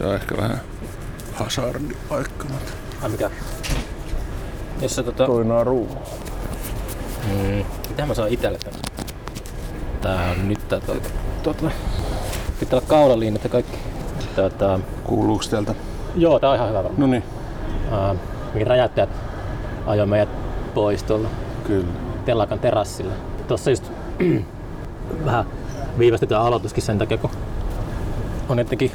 Tää on ehkä vähän hazardipaikka, mutta Ai mikä? Jos se tota... toi naru. Mm, mitä mä saan itelle tän? Tää on nyt tää tota... tota pitää olla kaulaliinat ja kaikki. Tota, Kuuluuks täältä? joo, tää on ihan hyvä varmaan. No niin, Uh, mikä räjäyttäjät ajoi meidät pois tuolla kyllä. telakan terassille. Tuossa just vähän viivästytään aloituskin sen takia, kun on jotenkin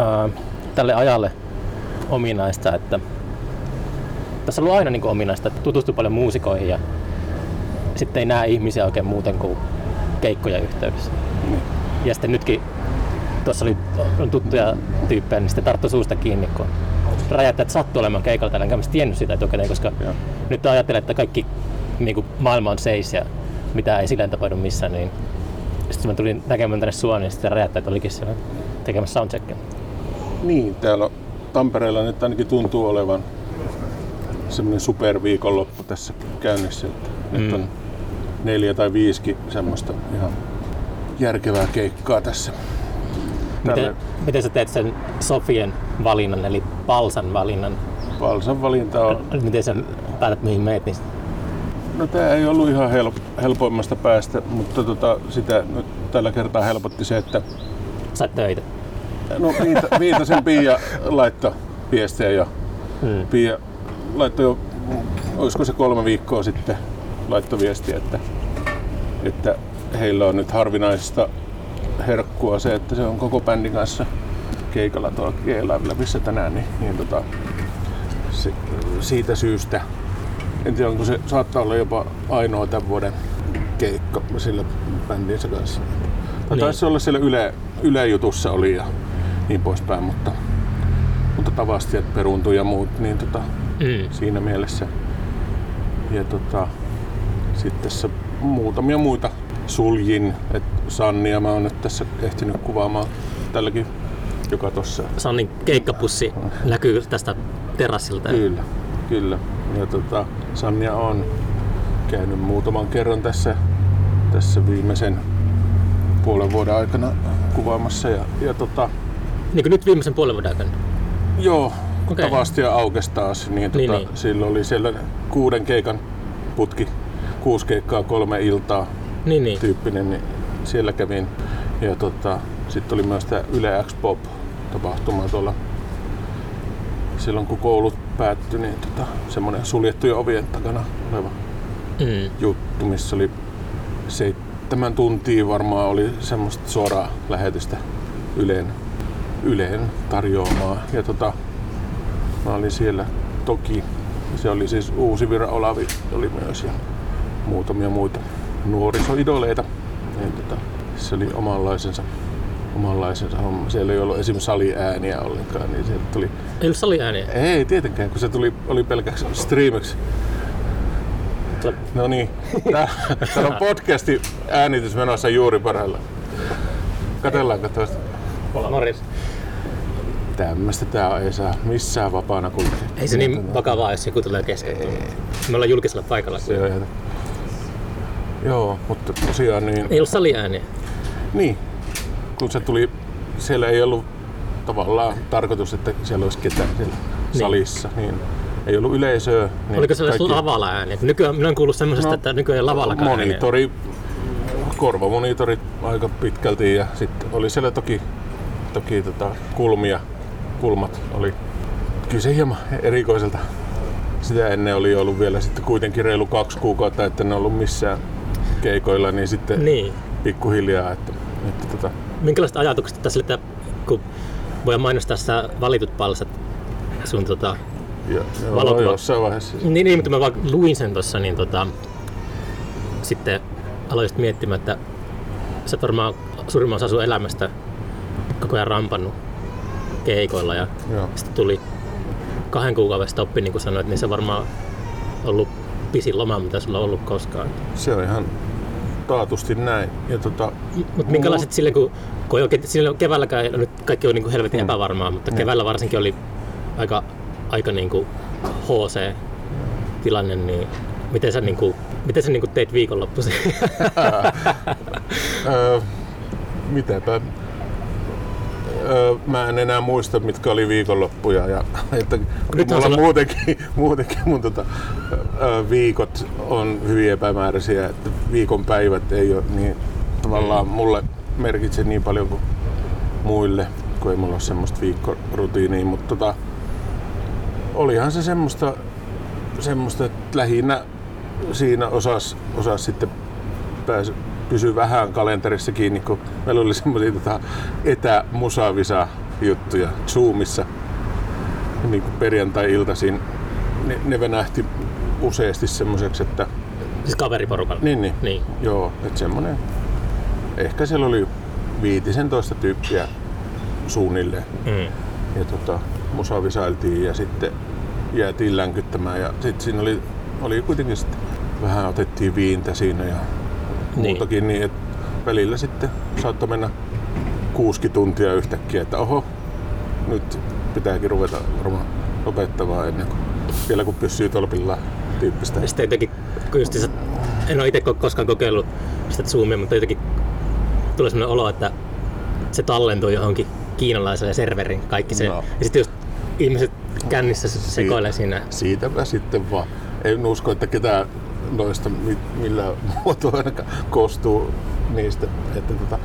ää, tälle ajalle ominaista, että tässä on ollut aina niin kuin ominaista, että tutustuu paljon muusikoihin ja sitten ei näe ihmisiä oikein muuten kuin keikkoja yhteydessä. Ja sitten nytkin tuossa oli on tuttuja tyyppejä, niin sitten tarttu suusta kiinni, kun räjäyttäjät sattuu olemaan keikalla täällä, enkä mä tiennyt sitä etukäteen, koska Joo. nyt ajattelen, että kaikki niin kuin maailma on seis ja mitä ei silleen tapahdu missään, niin sitten mä tulin näkemään tänne Suoneen, niin sitten räjäyttäjät olikin siellä tekemässä soundcheckia. Niin, täällä Tampereella nyt ainakin tuntuu olevan semmoinen superviikonloppu tässä käynnissä. Että mm. Nyt on neljä tai viisikin semmoista ihan järkevää keikkaa tässä. Tälle Miten, miten sä teet sen Sofien valinnan, eli Palsan valinnan? Valsan valinta on... Miten sä päätät mihin meet? Niin... No tää ei ollut ihan help, helpoimmasta päästä, mutta tota, sitä nyt tällä kertaa helpotti se, että Sait töitä. No, Viita, Viitasen Pia laittoi viestejä jo. Hmm. Pia laittoi jo, olisiko se kolme viikkoa sitten, laittoi viestiä, että, että heillä on nyt harvinaista herkkua se, että se on koko bändin kanssa keikalla tuolla G-Live tänään, niin, niin tota, se, siitä syystä, en tiedä onko se saattaa olla jopa ainoa tämän vuoden keikka sillä bändinsä kanssa. Tai Niin. taisi olla siellä yle, yle jutussa oli ja niin poispäin, mutta, mutta tavastajat peruuntui ja muut, niin tota, Mm. siinä mielessä. Ja tota, sitten tässä muutamia muita suljin, että Sannia mä oon nyt tässä ehtinyt kuvaamaan tälläkin, joka tossa. Sannin keikkapussi näkyy tästä terassilta. Kyllä, kyllä. Ja tota, Sannia on käynyt muutaman kerran tässä, tässä viimeisen puolen vuoden aikana kuvaamassa. Ja, ja tota, Niin kuin nyt viimeisen puolen vuoden aikana. Joo, okay. Tavastia aukesi taas, niin, Niin, tota, niin. silloin oli siellä kuuden keikan putki, kuusi keikkaa, kolme iltaa Niin, niin. tyyppinen, niin siellä kävin. Ja tota, sitten oli myös tämä Yle X Pop tapahtuma tuolla silloin kun koulut päättyi, niin tota, semmoinen suljettujen ovien takana oleva Mm. juttu, missä oli seitsemän tuntia varmaan oli semmoista suoraa lähetystä Yleen, Yleen tarjoamaa. Ja tota, mä olin siellä toki. Se oli siis Uusi Vira Olavi oli myös ja muutamia muita nuorisoidoleita. Niin tota, se oli omanlaisensa, omanlaisensa homma. Siellä ei ollut esimerkiksi saliääniä ollenkaan, niin sieltä tuli Ei ollut saliääniä. ei tietenkään, kun se tuli, oli pelkäksi streamiksi. No niin, tää- täällä on podcasti äänitys menossa juuri parhaillaan. Katellaanko tuosta? Morris. Tämmöstä tää ei saa missään vapaana kulkea. Ei se niin vakavaa, jos joku tulee kesken. Me ollaan julkisella paikalla. Se on ihan... Joo, mutta tosiaan niin, Ei ollut saliääniä. niin, kun se tuli, siellä ei ollut tavallaan tarkoitus, että siellä olisi ketään siellä salissa, niin ei ollut yleisöä. Niin Oliko se kaikki... lavalla ääniä? Kun Nykyään minä olen kuullut semmoisesta, No, että nykyään ei lavallakaan ääniä. Monitori, korvamonitorit aika pitkälti ja sitten oli siellä toki, toki tota kulmia, kulmat oli kyllä se hieman erikoiselta. Sitä ennen oli ollut vielä sitten kuitenkin reilu kaksi kuukautta, että ne ollut missään keikoilla, niin sitten Niin. pikkuhiljaa, että, että tota, Minkälaiset ajatukset tässä, että kun voi mainostaa sä valitut palsat sun tota... jo, joo, jossain vaiheessa. Niin, niin, mutta mä vaan luin sen tossa, niin tota... Sitten aloin miettimään, että sä varmaan suurimman osa sun elämästä koko ajan rampannut keikoilla ja Joo. sitten tuli kahden kuukauden stoppi, niin kuin sanoit, niin se on varmaan ollut pisin loma, mitä sulla on ollut koskaan. Se on ihan taatusti näin. Ja tota, Mutta minkälaiset silleen, kun, kun ei oikein, silloin keväälläkään, nyt kaikki on niin kuin helvetin epävarmaa, mutta keväällä varsinkin oli aika, aika niin kuin HC-tilanne, niin miten sä, niin kuin, miten sä niin kuin teit viikonloppuisin? Mitäpä? Öö, mä en enää muista, mitkä oli viikonloppuja. Ja, että Nyt on mulla sulla- muutenkin, muutenkin mun tota, öö, viikot on hyvin epämääräisiä, että viikon päivät ei ole niin tavallaan mulle merkitse niin paljon kuin muille, kun ei mulla ole semmoista viikkorutiinia, mutta tota, olihan se semmoista, semmoista että lähinnä siinä osas, osas sitten pääsi pysyä vähän kalenterissa kiinni, kun meillä oli semmoisia tota, etämusavisa juttuja Zoomissa niin kuin perjantai-iltaisin. Ne, ne venähti useasti semmoiseksi, että Siis kaveriporukalla. niin, niin, Niin. joo, että semmoinen, ehkä siellä oli 15 tyyppiä suunnilleen Mm. ja tota, musavisailtiin ja sitten jäätiin länkyttämään ja sitten siinä oli, oli kuitenkin sitten vähän otettiin viintä siinä ja. Muutakin niin, että välillä sitten saattoi mennä kuusi tuntia yhtäkkiä, että oho, nyt pitääkin ruveta varmaan lopettamaan ennen kuin vielä kun pysyy tolpillaan tyyppistä. Sitten jotenkin, just en ole itse koskaan kokeillut sitä Zoomia, mutta jotenkin tulee sellainen olo, että se tallentuu johonkin kiinalaiselle serveriin kaikki se. No. Ja sitten just ihmiset kännissä sekoilee siinä. Siitäpä sitten vaan. En usko, että ketään noista mi- millään muotoa ainakaan koostuu niistä. Että tota,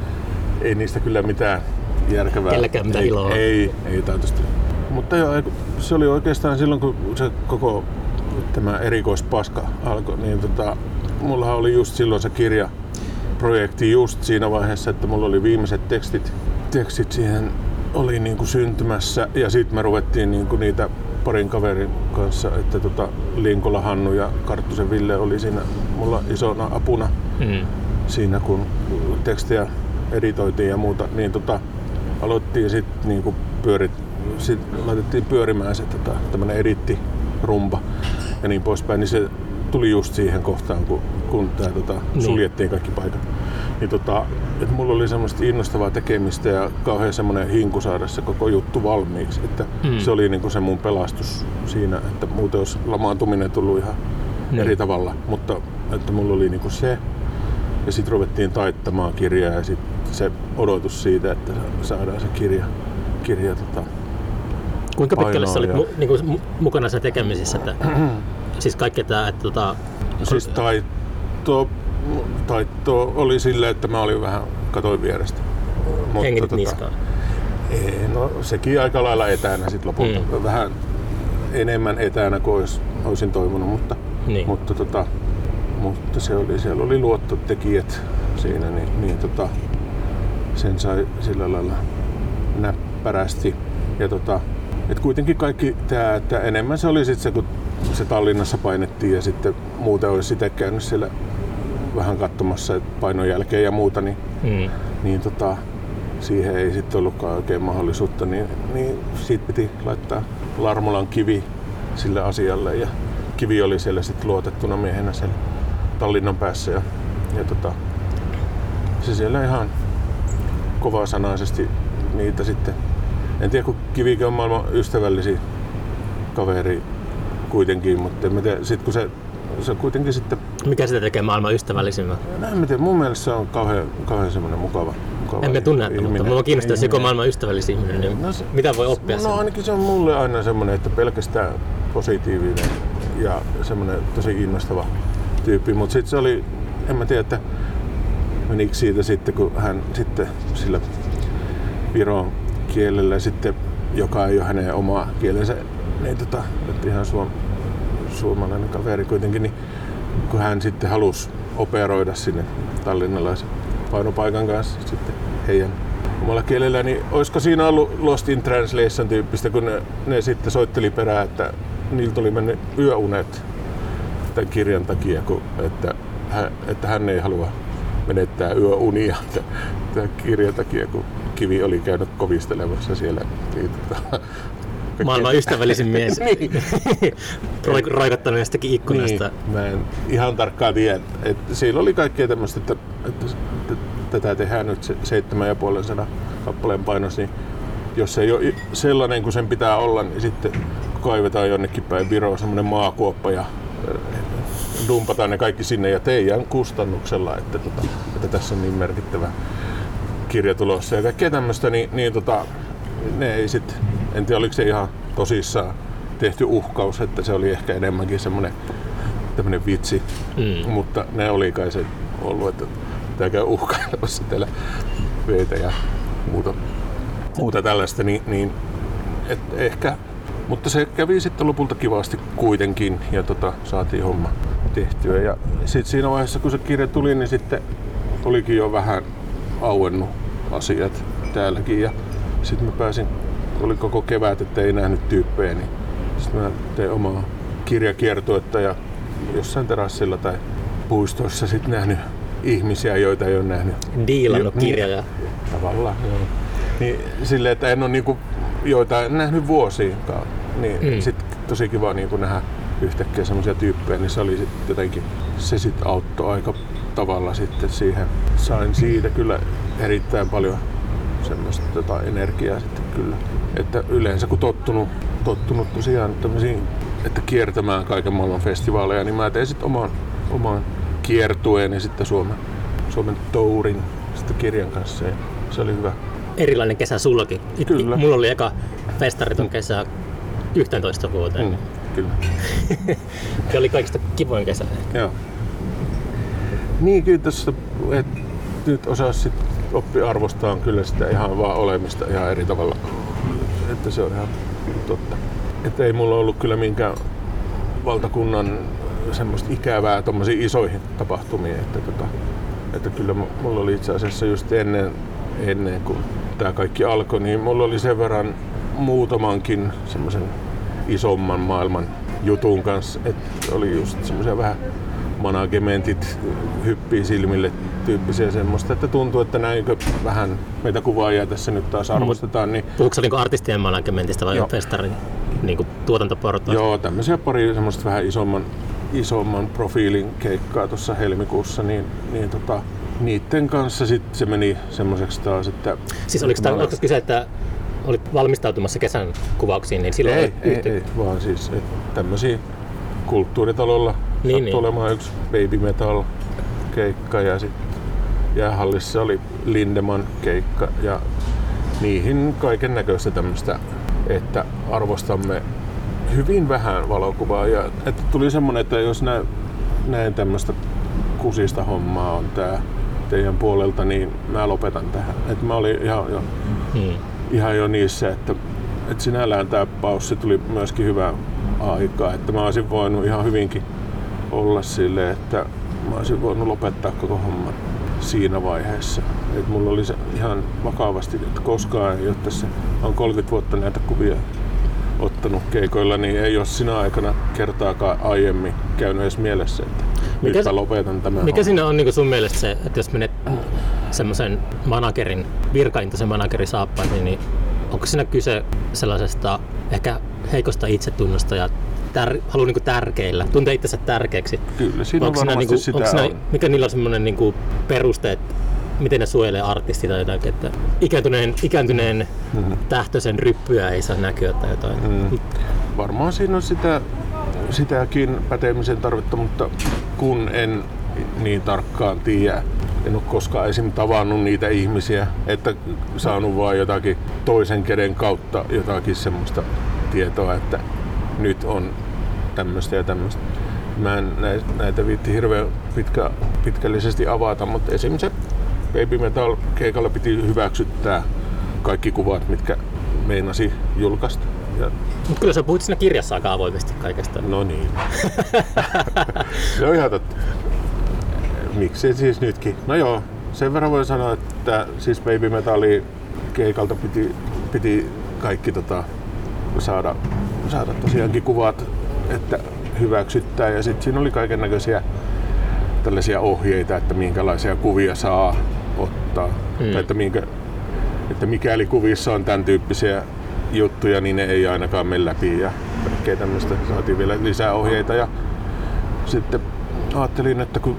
ei niistä kyllä mitään järkevää. Kellekään mitään ei, iloa. Ei, ei taatusti. Mutta joo, se oli oikeastaan silloin, kun se koko tämä erikoispaska alkoi, niin tota, mullahan oli just silloin se kirja projekti just siinä vaiheessa, että mulla oli viimeiset tekstit, tekstit siihen oli niin kuin syntymässä ja sitten me ruvettiin niin kuin niitä parin kaverin kanssa, että tota Linkola Hannu ja Karttusen Ville oli siinä mulla isona apuna Mm. siinä kun tekstejä editoitiin ja muuta, niin tota, aloittiin sitten niinku pyörit, sit laitettiin pyörimään se tota, tämmönen edittirumba ja niin poispäin, niin se tuli just siihen kohtaan, kun, kun tää, tota, Niin. suljettiin kaikki paikat. Niin tota, et mulla oli semmoista innostavaa tekemistä ja kauhean semmoinen hinku saada se koko juttu valmiiksi. Että Mm. Se oli niinku se mun pelastus siinä, että muuten olisi lamaantuminen tullut ihan Niin. eri tavalla. Mutta että mulla oli niinku se, ja sitten ruvettiin taittamaan kirjaa ja sitten se odotus siitä, että saadaan se kirja, kirja tota, Kuinka pitkälle sä olit Painoa mu, niin kuin, mu, mukana siinä tekemisissä? Että, siis kaikki tämä, että tota, Siis taitto, taitto oli silleen, että mä olin vähän katoin vierestä. Mutta hengit niskaan. Ei, no sekin aika lailla etänä sit lopulta. Mm. Vähän enemmän etänä kuin ois, olisin toivonut, mutta, Niin. mutta, tota, mutta se oli, siellä oli luottotekijät siinä, niin, niin tota, sen sai sillä lailla näppärästi. Ja tota, et kuitenkin kaikki tämä, että enemmän se oli sitten se, kun se Tallinnassa painettiin ja sitten muuten olisi sitä käynyt siellä vähän katsomassa painon jälkeen ja muuta, niin Mm. niin tota, siihen ei sitten ollutkaan oikein mahdollisuutta, niin, niin siitä piti laittaa Larmolan kivi sille asialle ja kivi oli siellä sitten luotettuna miehenä siellä Tallinnan päässä ja, ja tota, se siellä ihan kovasanaisesti niitä sitten, en tiedä kun Kivikin on maailman ystävällisin kaveri kuitenkin, mutta en mä tiedä, sit kun se, se kuitenkin sitten Mikä sitä tekee maailman ystävällisimmän? No, en tiedä, mun mielestä se on kauhean, kauhean semmoinen mukava, mukava Emme tunne, häntä, mutta ihminen. mua kiinnostaisi joku maailman ystävällisin ihminen, niin No se- mitä voi oppia No sen? ainakin se on mulle aina semmoinen, että pelkästään positiivinen ja semmoinen tosi innostava tyyppi. Mutta sitten se oli, en mä tiedä, että menikö siitä sitten, kun hän sitten sillä viron kielellä sitten, joka ei ole hänen oma kielensä, niin tota, että ihan suom, suomalainen kaveri kuitenkin, niin kun hän sitten halusi operoida sinne tallinnalaisen painopaikan kanssa sitten heidän omalla kielellä, niin olisiko siinä ollut Lost in Translation tyyppistä, kun ne, ne sitten soitteli perään, että niiltä oli mennyt yöunet tämän kirjan takia, kun, että, hän, että hän ei halua menettää yöunia tämän- kirjan takia, kun Kivi oli käynyt kovistelemassa siellä. Niin, tota, Maailman ystävällisin mies. niin, Roik- Roikottanut jostakin ikkunasta. niin, mä en ihan tarkkaan tiedä. Et siellä oli kaikkea tämmöistä, että, että, että tätä tehdään nyt se seitsemän ja puolen sadan kappaleen painos, niin jos se ei ole sellainen kuin sen pitää olla, niin sitten kaivetaan jonnekin päin Viroon semmoinen maakuoppa ja äh, dumpataan ne kaikki sinne ja teidän kustannuksella, että, tota, että tässä on niin merkittävä kirja tulossa ja kaikkea tämmöistä, niin, niin tota, ne ei sit, en tiedä oliko se ihan tosissaan tehty uhkaus, että se oli ehkä enemmänkin semmoinen tämmöinen vitsi, Mm. mutta ne oli kai se ollut, että pitää käy uhkailemassa täällä veitä ja muuta, muuta tällaista, niin, niin et ehkä, mutta se kävi sitten lopulta kivasti kuitenkin ja tota, saatiin homma tehtyä. Ja sitten siinä vaiheessa, kun se kirja tuli, niin sitten olikin jo vähän auennut asiat täälläkin ja sitten mä pääsin, oli koko kevät, että ei nähnyt tyyppejä, niin sitten mä tein omaa kirjakiertuetta ja jossain terassilla tai puistoissa sitten nähnyt ihmisiä, joita ei ole nähnyt Diilannut Joo, niin. tavallaan. Joo. Niin silleen, että en ole niinku, joita en nähnyt vuosiinkaan. Niin Mm. mm. sit tosi kiva niinku nähdä yhtäkkiä semmoisia tyyppejä, niin se oli sit jotenkin, se sit auttoi aika tavalla sitten siihen. Sain siitä kyllä erittäin paljon semmoista tota, energiaa sitten kyllä. Että yleensä kun tottunut, tottunut tosiaan tämmöisiin, että kiertämään kaiken maailman festivaaleja, niin mä tein sitten oman, oman kiertueen ja sitten Suomen, Suomen tourin sitten kirjan kanssa. Ja se oli hyvä. Erilainen kesä sullakin. It- Kyllä. Mulla oli eka festariton kesä 11 vuoteen. Mm, kyllä. Se oli kaikista kivoin kesä. Joo. Niin kyllä tässä, et nyt osaa sit oppi arvostaa kyllä sitä ihan vaan olemista ihan eri tavalla. Että se on ihan totta. Että ei mulla ollut kyllä minkään valtakunnan semmoista ikävää tommosiin isoihin tapahtumiin. Että, tota, että kyllä mu- mulla oli itse asiassa just ennen, ennen kuin tämä kaikki alkoi, niin mulla oli sen verran muutamankin semmoisen isomman maailman jutun kanssa, että oli just semmoisia vähän managementit hyppii silmille tyyppisiä semmoista, että tuntuu, että näinkö vähän meitä kuvaajia tässä nyt taas arvostetaan, niin Puhuuko se niinku artistien managementista vai festarin niinku tuotantoportaista? Joo, tämmöisiä pari semmoista vähän isomman, isomman profiilin keikkaa tuossa helmikuussa, niin, niin tota, niiden kanssa sitten se meni semmoiseksi taas, että... Siis oliko, tämä, Mä- oliko kyse, että olit valmistautumassa kesän kuvauksiin, niin silloin ei, ei, ei, vaan siis että tämmöisiä kulttuuritalolla Niin, niin, niin. olemaan yksi Baby Metal keikka ja sitten jäähallissa oli Lindeman keikka ja niihin kaiken näköistä tämmöistä, että arvostamme hyvin vähän valokuvaa ja että tuli semmoinen, että jos näin, näin tämmöistä kusista hommaa on tää teidän puolelta, niin mä lopetan tähän. Et mä olin ihan jo Hmm. ihan jo niissä, että, että sinällään tämä paussi tuli myöskin hyvää aikaa, että mä olisin voinut ihan hyvinkin olla sille, että mä olisin voinut lopettaa koko homman siinä vaiheessa. Et mulla oli ihan vakavasti, että koskaan ei ole tässä, on 30 vuotta näitä kuvia ottanut keikoilla, niin ei ole sinä aikana kertaakaan aiemmin käynyt edes mielessä, että Mikä nyt mä lopetan tämän Mikä homman. siinä on niin sun mielestä se, että jos menet semmoisen managerin, virkaintoisen managerin saappaisiin, niin onko siinä kyse sellaisesta ehkä heikosta itsetunnosta ja tär, haluaa niin tärkeillä, tuntee itsensä tärkeäksi? Kyllä, siinä on Onko siinä varmasti niinku- sitä on. mikä niillä on semmoinen niinku peruste, että miten ne suojelee artistia tai jotakin, että ikääntyneen, ikääntyneen Mhm. tähtöisen ryppyä ei saa näkyä tai jotain. Mm. Varmaan siinä on sitä, sitäkin pätemisen tarvetta, mutta kun en niin tarkkaan tiedä, en ole koskaan esim. tavannut niitä ihmisiä, että saanut vaan jotakin toisen käden kautta jotakin semmoista tietoa, että nyt on tämmöistä ja tämmöistä. Mä en näi- näitä viitti hirveän pitkä, pitkällisesti avata, mutta esim. se Baby Metal keikalla piti hyväksyttää kaikki kuvat, mitkä meinasi julkaista. Ja, Mutta kyllä sä puhuit siinä kirjassa aika avoimesti kaikesta. no niin. se on ihan totta. Miksi siis nytkin? No joo, sen verran voi sanoa, että siis Baby Metalli keikalta piti, piti kaikki tota, saada, saada tosiaankin kuvat, että hyväksyttää. Ja sitten siinä oli kaiken näköisiä tällaisia ohjeita, että minkälaisia kuvia saa ottaa. Mm. Tai että, minkä, että mikäli kuvissa on tämän tyyppisiä juttuja, niin ne ei ainakaan mene läpi ja kaikkea tämmöistä. Saatiin vielä lisää ohjeita ja sitten ajattelin, että kun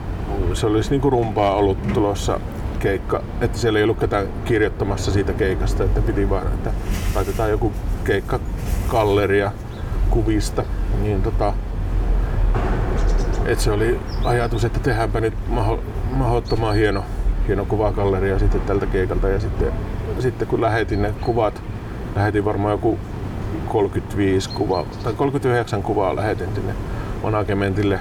se olisi niin kuin rumpaa ollut tulossa keikka, että siellä ei ollut ketään kirjoittamassa siitä keikasta, että piti vaan, että laitetaan joku keikkakalleria kuvista, niin tota, et se oli ajatus, että tehdäänpä nyt maho, mahdottoman hieno, hieno kuvakalleria sitten tältä keikalta ja sitten, sitten kun lähetin ne kuvat lähetin varmaan joku 35 kuvaa, tai 39 kuvaa lähetin sinne managementille.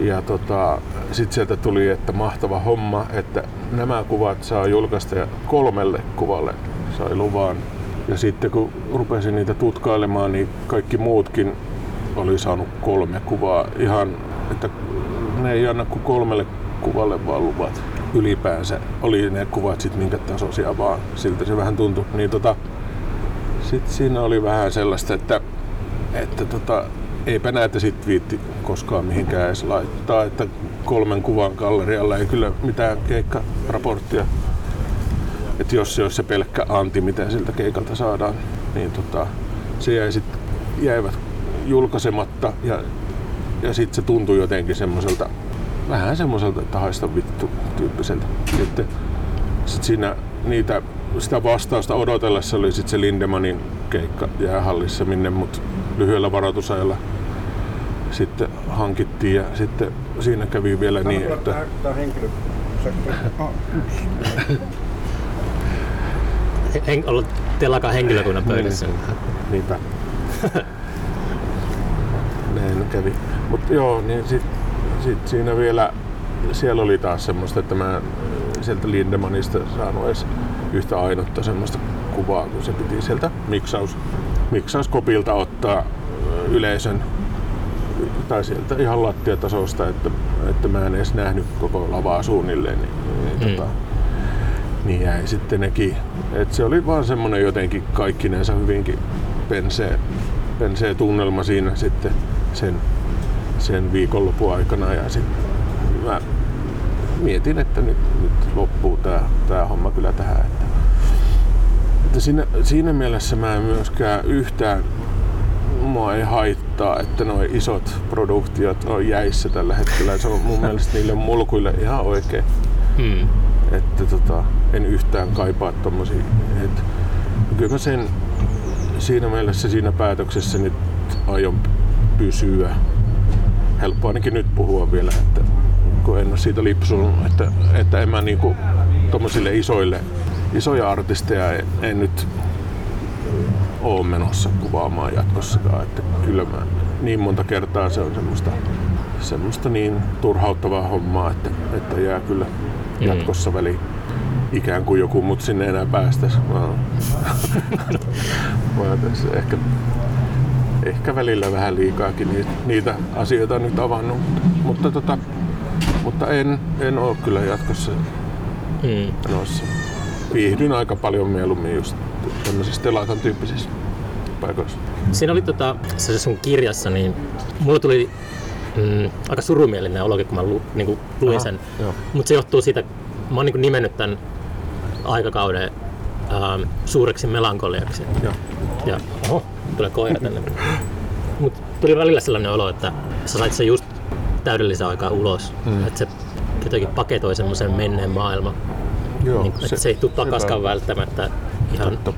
Ja tota, sitten sieltä tuli, että mahtava homma, että nämä kuvat saa julkaista kolmelle kuvalle sai luvan. Ja sitten kun rupesin niitä tutkailemaan, niin kaikki muutkin oli saanut kolme kuvaa. Ihan, että ne ei anna kuin kolmelle kuvalle vaan luvat ylipäänsä. Oli ne kuvat sitten minkä tasoisia vaan, siltä se vähän tuntui. Niin tota, sitten siinä oli vähän sellaista, että, että tota, eipä näitä sit viitti koskaan mihinkään edes laittaa, että kolmen kuvan gallerialla ei kyllä mitään keikkaraporttia. Että jos se olisi se pelkkä anti, mitä siltä keikalta saadaan, niin tota, se jäi sit, jäivät julkaisematta ja, ja sitten se tuntui jotenkin semmoiselta, vähän semmoiselta, että haista vittu tyyppiseltä. Sitten sit siinä niitä, sitä vastausta odotellessa oli sitten se Lindemanin keikka jäähallissa, minne mut lyhyellä varoitusajalla sitten hankittiin ja sitten siinä kävi vielä niin, että Tämä henkilö. Ah, En ollut telakan henkilökunnan pöydässä. niinpä. Näin kävi. Mutta joo, niin sit, sit siinä vielä, siellä oli taas semmoista, että mä en sieltä Lindemanista saanut edes yhtä ainutta semmoista kuvaa, kun se piti sieltä miksaus, miksauskopilta ottaa ö, yleisön tai sieltä ihan lattiatasosta, että, että mä en edes nähnyt koko lavaa suunnilleen. Niin, niin, Mm. tota, niin jäi sitten nekin. Et se oli vaan semmonen jotenkin kaikkinensa hyvinkin pensee, pensee tunnelma siinä sitten sen, sen viikonlopun aikana. Ja sitten mä mietin, että nyt, nyt loppuu tää, tää homma kyllä tähän. Että, että siinä, siinä mielessä mä en myöskään yhtään mua ei haittaa, että nuo isot produktiot on jäissä tällä hetkellä. Se on mun mielestä niille mulkuille ihan oikein Hmm. että tota, en yhtään kaipaa tommosia. Et, kyllä mä sen siinä mielessä siinä päätöksessä nyt aion pysyä. Helppo ainakin nyt puhua vielä, että kun en ole siitä lipsunut, että, että en mä niinku tommosille isoille, isoja artisteja en, en nyt oo menossa kuvaamaan jatkossakaan. Että kyllä mä niin monta kertaa se on semmoista, semmoista niin turhauttavaa hommaa, että, että jää kyllä jatkossa väliin ikään kuin joku mut sinne enää päästäisi. Mä oon tässä ehkä, ehkä välillä vähän liikaakin niitä, niitä asioita nyt avannut, mutta, mutta, tota, mutta en, en ole kyllä jatkossa Hmm. noissa. Viihdyn aika paljon mieluummin just tämmöisissä telakan tyyppisissä paikoissa. Siinä oli tota, se sun kirjassa, niin mulla tuli mm, aika surumielinen olo, kun mä lu, niin kuin luin Aha, sen. Mutta se johtuu siitä, mä oon niin kuin nimennyt tämän aikakauden ähm, suureksi melankoliaksi. Joo. Ja oho, tulee koira tänne. Mut tuli välillä sellainen olo, että sä sait sen just täydellisen aikaa ulos. Mm. Että se jotenkin paketoi semmoisen menneen maailman. Joo, Niin, että se ei tule takaskaan välttämättä ihan Totta.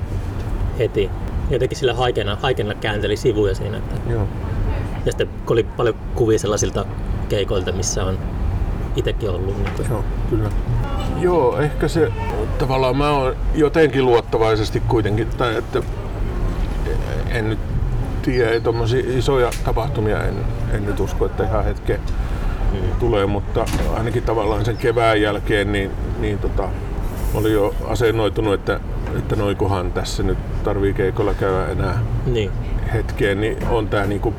heti. Jotenkin sillä haikena, haikena käänteli sivuja siinä. Että, Joo. ja sitten kun oli paljon kuvia sellaisilta keikoilta, missä on itsekin ollut. Niin Joo, kyllä. Joo, ehkä se tavallaan mä oon jotenkin luottavaisesti kuitenkin, tai että en nyt tiedä, tommosia isoja tapahtumia en, en nyt usko, että ihan hetken tulee, mutta ainakin tavallaan sen kevään jälkeen niin, niin tota, oli jo asennoitunut, että, että noikohan tässä nyt tarvii keikolla käydä enää niin. hetkeen, niin on tää niinku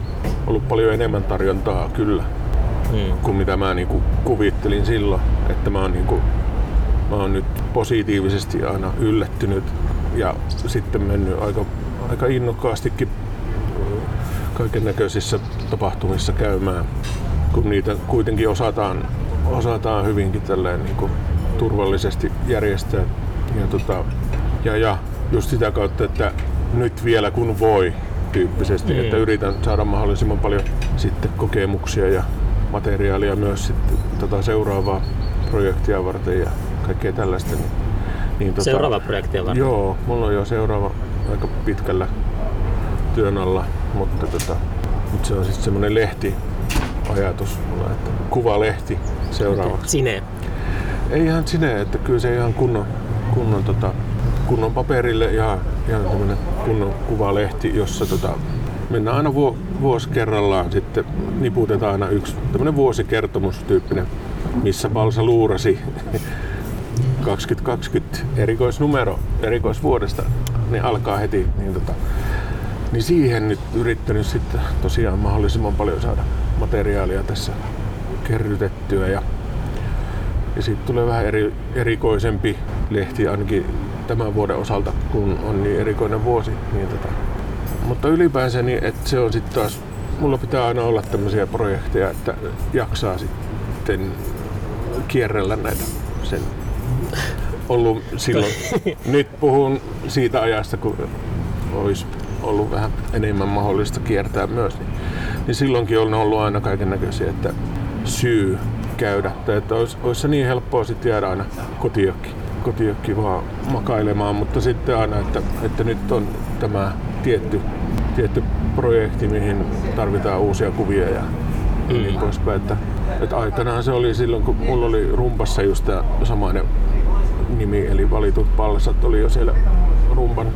ollut paljon enemmän tarjontaa kyllä Mm. kuin mitä mä niinku kuvittelin silloin, että mä oon, niinku, mä oon nyt positiivisesti aina yllättynyt ja sitten mennyt aika, aika innokkaastikin kaiken näköisissä tapahtumissa käymään, kun niitä kuitenkin osataan, osataan hyvinkin tälleen niinku turvallisesti järjestää. Ja, tota, ja, ja just sitä kautta, että nyt vielä kun voi tyyppisesti, Mm. että yritän saada mahdollisimman paljon sitten kokemuksia ja materiaalia myös sitten tota seuraavaa projektia varten ja kaikkea tällaista. Niin, niin tota, Seuraava projekti on varmaan. Joo, mulla on jo seuraava aika pitkällä työn alla, mutta, tota, mutta se on sitten semmoinen lehti ajatus mulla, että kuvalehti seuraavaksi. Sine. Ei ihan sinne, että kyllä se ihan kunnon, kunnon tota, kunnon paperille ja, ja tämmönen kunnon kuvalehti, jossa tota, mennään aina vuo, vuosi kerrallaan sitten niputetaan aina yksi tämmönen vuosikertomus tyyppinen, missä Balsa luurasi 2020 erikoisnumero erikoisvuodesta, niin alkaa heti. Niin, tota, niin siihen nyt yrittänyt sitten tosiaan mahdollisimman paljon saada materiaalia tässä kerrytettyä ja, ja siitä tulee vähän eri, erikoisempi lehti ainakin tämän vuoden osalta, kun on niin erikoinen vuosi. Niin tota. Mutta ylipäänsä niin, että se on sitten taas, mulla pitää aina olla tämmöisiä projekteja, että jaksaa sitten kierrellä näitä sen ollut silloin. Nyt puhun siitä ajasta, kun olisi ollut vähän enemmän mahdollista kiertää myös. Niin, niin silloinkin on ollut aina kaiken näköisiä, että syy käydä. Tai että olisi, olisi se niin helppoa sitten jäädä aina kotiökki, kotiökki vaan makailemaan, mutta sitten aina, että, että nyt on tämä tietty, tietty projekti, mihin tarvitaan uusia kuvia ja mm. niin poispäin. Että, että aikanaan se oli silloin, kun mulla oli rumpassa just tämä samainen nimi, eli valitut palsat oli jo siellä rumpan,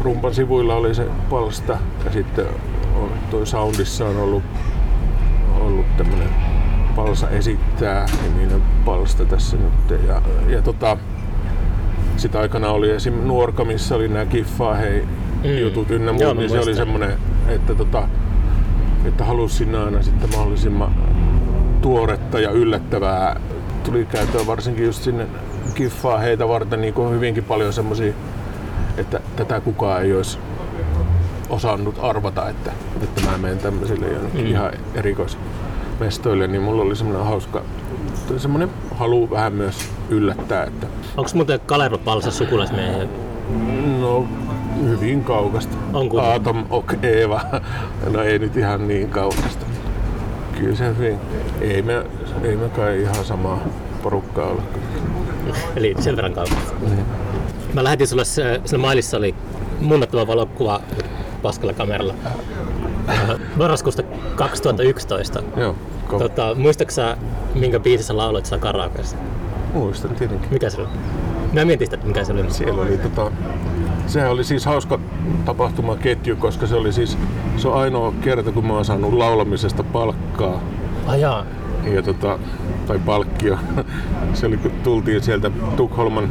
rumpan sivuilla oli se palsta ja sitten toi Soundissa on ollut, ollut tämmönen palsa esittää niminen palsta tässä nyt ja, ja tota, sitten aikana oli esim. Nuorka, missä oli nämä kiffaa hei mm. jutut ynnä muut, niin se oli semmoinen, että, tota, että halusi sinne aina sitten mahdollisimman tuoretta ja yllättävää tuli käyttöön varsinkin just sinne kiffaa heitä varten niin kuin hyvinkin paljon semmoisia, että tätä kukaan ei olisi osannut arvata, että, että mä menen tämmöisille jonnekin mm. ihan erikoismestoille, niin mulla oli semmoinen hauska semmoinen halu vähän myös yllättää. Että... Onko muuten Kalervo Palsa sukulaismiehiä? No, hyvin kaukasta. On kuin... Aatom ok Eeva. No ei nyt ihan niin kaukasta. Kyllä se hyvin. Ei me, ei me kai ihan samaa porukkaa ole. Eli sen verran kautta. Mm. Mä lähetin sulle, siinä mailissa oli munnattava valokuva paskalla kameralla. Marraskuusta 2011. Joo. Tota, muistatko minkä biisin sä lauloit siellä karaokeessa? Muistan tietenkin. Mikä se oli? Mä mietin sitä, että mikä se oli. Siellä oli tota, sehän oli siis hauska tapahtumaketju, koska se oli siis se on ainoa kerta, kun mä oon saanut laulamisesta palkkaa. Ajaa. Ja tota, tai palkkio. Se oli, kun tultiin sieltä Tukholman,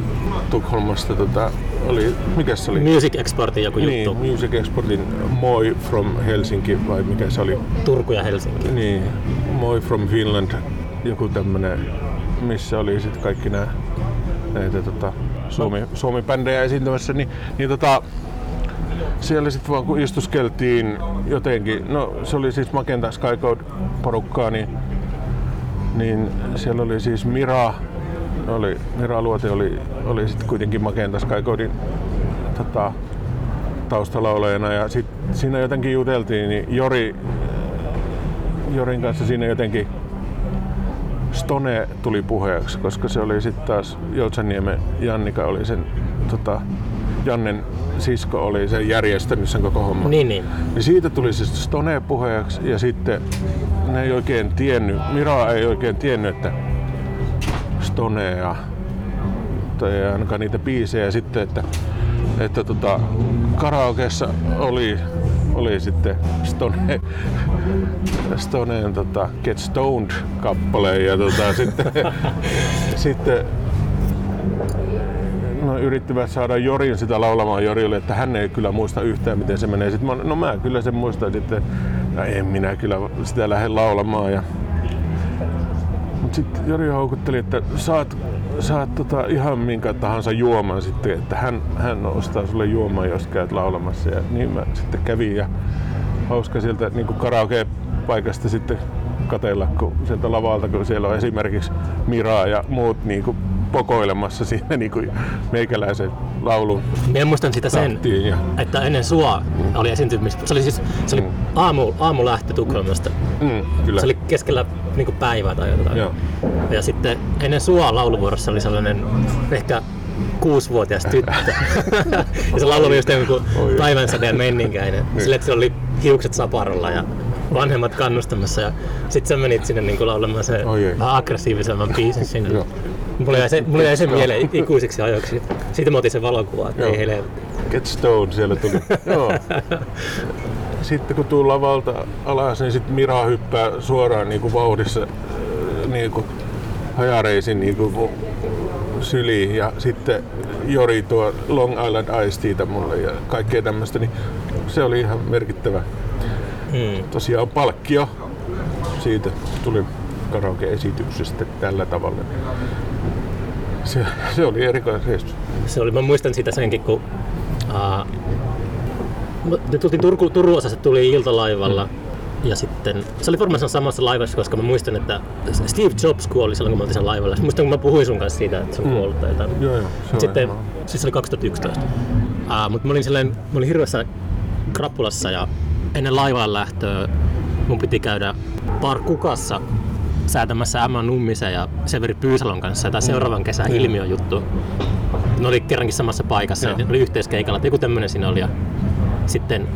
Tukholmasta, tota, oli, mikä se oli? Music Exportin joku niin, juttu. Music Exportin Moi from Helsinki, vai mikä se oli? Turku ja Helsinki. Niin, Moi from Finland, joku tämmönen, missä oli sitten kaikki nämä näitä tota, Suomi, Suomi-bändejä esiintymässä, niin, niin tota, siellä sitten vaan kun istuskeltiin jotenkin, no se oli siis Magenta Sky Code porukkaa, niin niin siellä oli siis Mira, oli, Mira Luote oli, oli sitten kuitenkin Magenta Skycodein tota, taustalaulajana ja sit siinä jotenkin juteltiin, niin Jori, Jorin kanssa siinä jotenkin Stone tuli puheeksi, koska se oli sitten taas Joutsenniemen Jannika oli sen tota, Jannen sisko oli sen järjestänyt sen koko homman. Niin, niin. niin siitä tuli siis Stone puheeksi ja sitten ne ei oikein tiennyt, Mira ei oikein tiennyt, että Stonea tai ainakaan niitä biisejä sitten, että, että tota, karaokeessa oli, oli sitten Stone, Stoneen tota, Get Stoned kappale ja tota, sitten, sitten no, yrittivät saada Jorin sitä laulamaan Jorille, että hän ei kyllä muista yhtään miten se menee. Sitten mä, no mä kyllä sen muistan sitten, no en minä kyllä sitä lähde laulamaan. Ja... Mutta sitten Jori houkutteli, että saat, saat tota ihan minkä tahansa juoman sitten, että hän, hän ostaa sulle juoman, jos käyt laulamassa. Ja niin mä sitten kävin ja hauska sieltä niin karaoke paikasta sitten katella, kun sieltä lavalta, kun siellä on esimerkiksi Miraa ja muut niin kuin pokoilemassa siinä niin kuin meikäläisen laulun Minä muistan sitä sen, ja että ennen sua oli esiintymistä. Se oli siis se oli Mm. aamu, aamu lähtö Tukholmasta. mm, kyllä. Se oli keskellä niin kuin päivää tai jotain. Joo. Ja sitten ennen sua lauluvuorossa oli sellainen ehkä kuusivuotias tyttö. ja se laulu oli just joku Oi. päivänsäde menninkäinen. Sille, että se oli hiukset saparolla ja vanhemmat kannustamassa. Ja sit sä menit sinne niin laulamaan se vähän aggressiivisemman biisin sinne. Mulla jäi se, mulla jäi se mieleen ikuisiksi ajoiksi. Siitä mä otin sen valokuva, että ei helvetti. Get Stone siellä tuli. Joo. Sitten kun tullaan valta alas, niin sitten Mira hyppää suoraan niin kuin vauhdissa äh, niin kuin hajareisin niin kuin syliin ja sitten Jori tuo Long Island Ice mulle ja kaikkea tämmöistä, niin se oli ihan merkittävä. Mm. Tosiaan palkkio siitä tuli karaoke-esityksestä tällä tavalla. Se, se oli erikoisreissu. Se oli, mä muistan sitä senkin, kun uh, me tultiin Turku, Turun osassa tuli iltalaivalla. Ja sitten, se oli varmaan samassa laivassa, koska mä muistan, että Steve Jobs kuoli silloin, kun mä oltiin sen laivalla. Muistan, kun mä puhuin sun kanssa siitä, että se on kuollut tai jotain. Joo, joo. Se Sitten, ihan- siis se oli 2011. Uh, mutta mä olin, silleen, mä olin hirveässä krapulassa ja ennen laivaan lähtöä mun piti käydä Bar Kukassa säätämässä Emma Nummisen ja Severi Pyysalon kanssa jotain seuraavan kesän ilmiöjuttu. Ne oli kerrankin samassa paikassa, Joo. ne oli yhteiskeikalla, että joku tämmöinen siinä oli. Ja sitten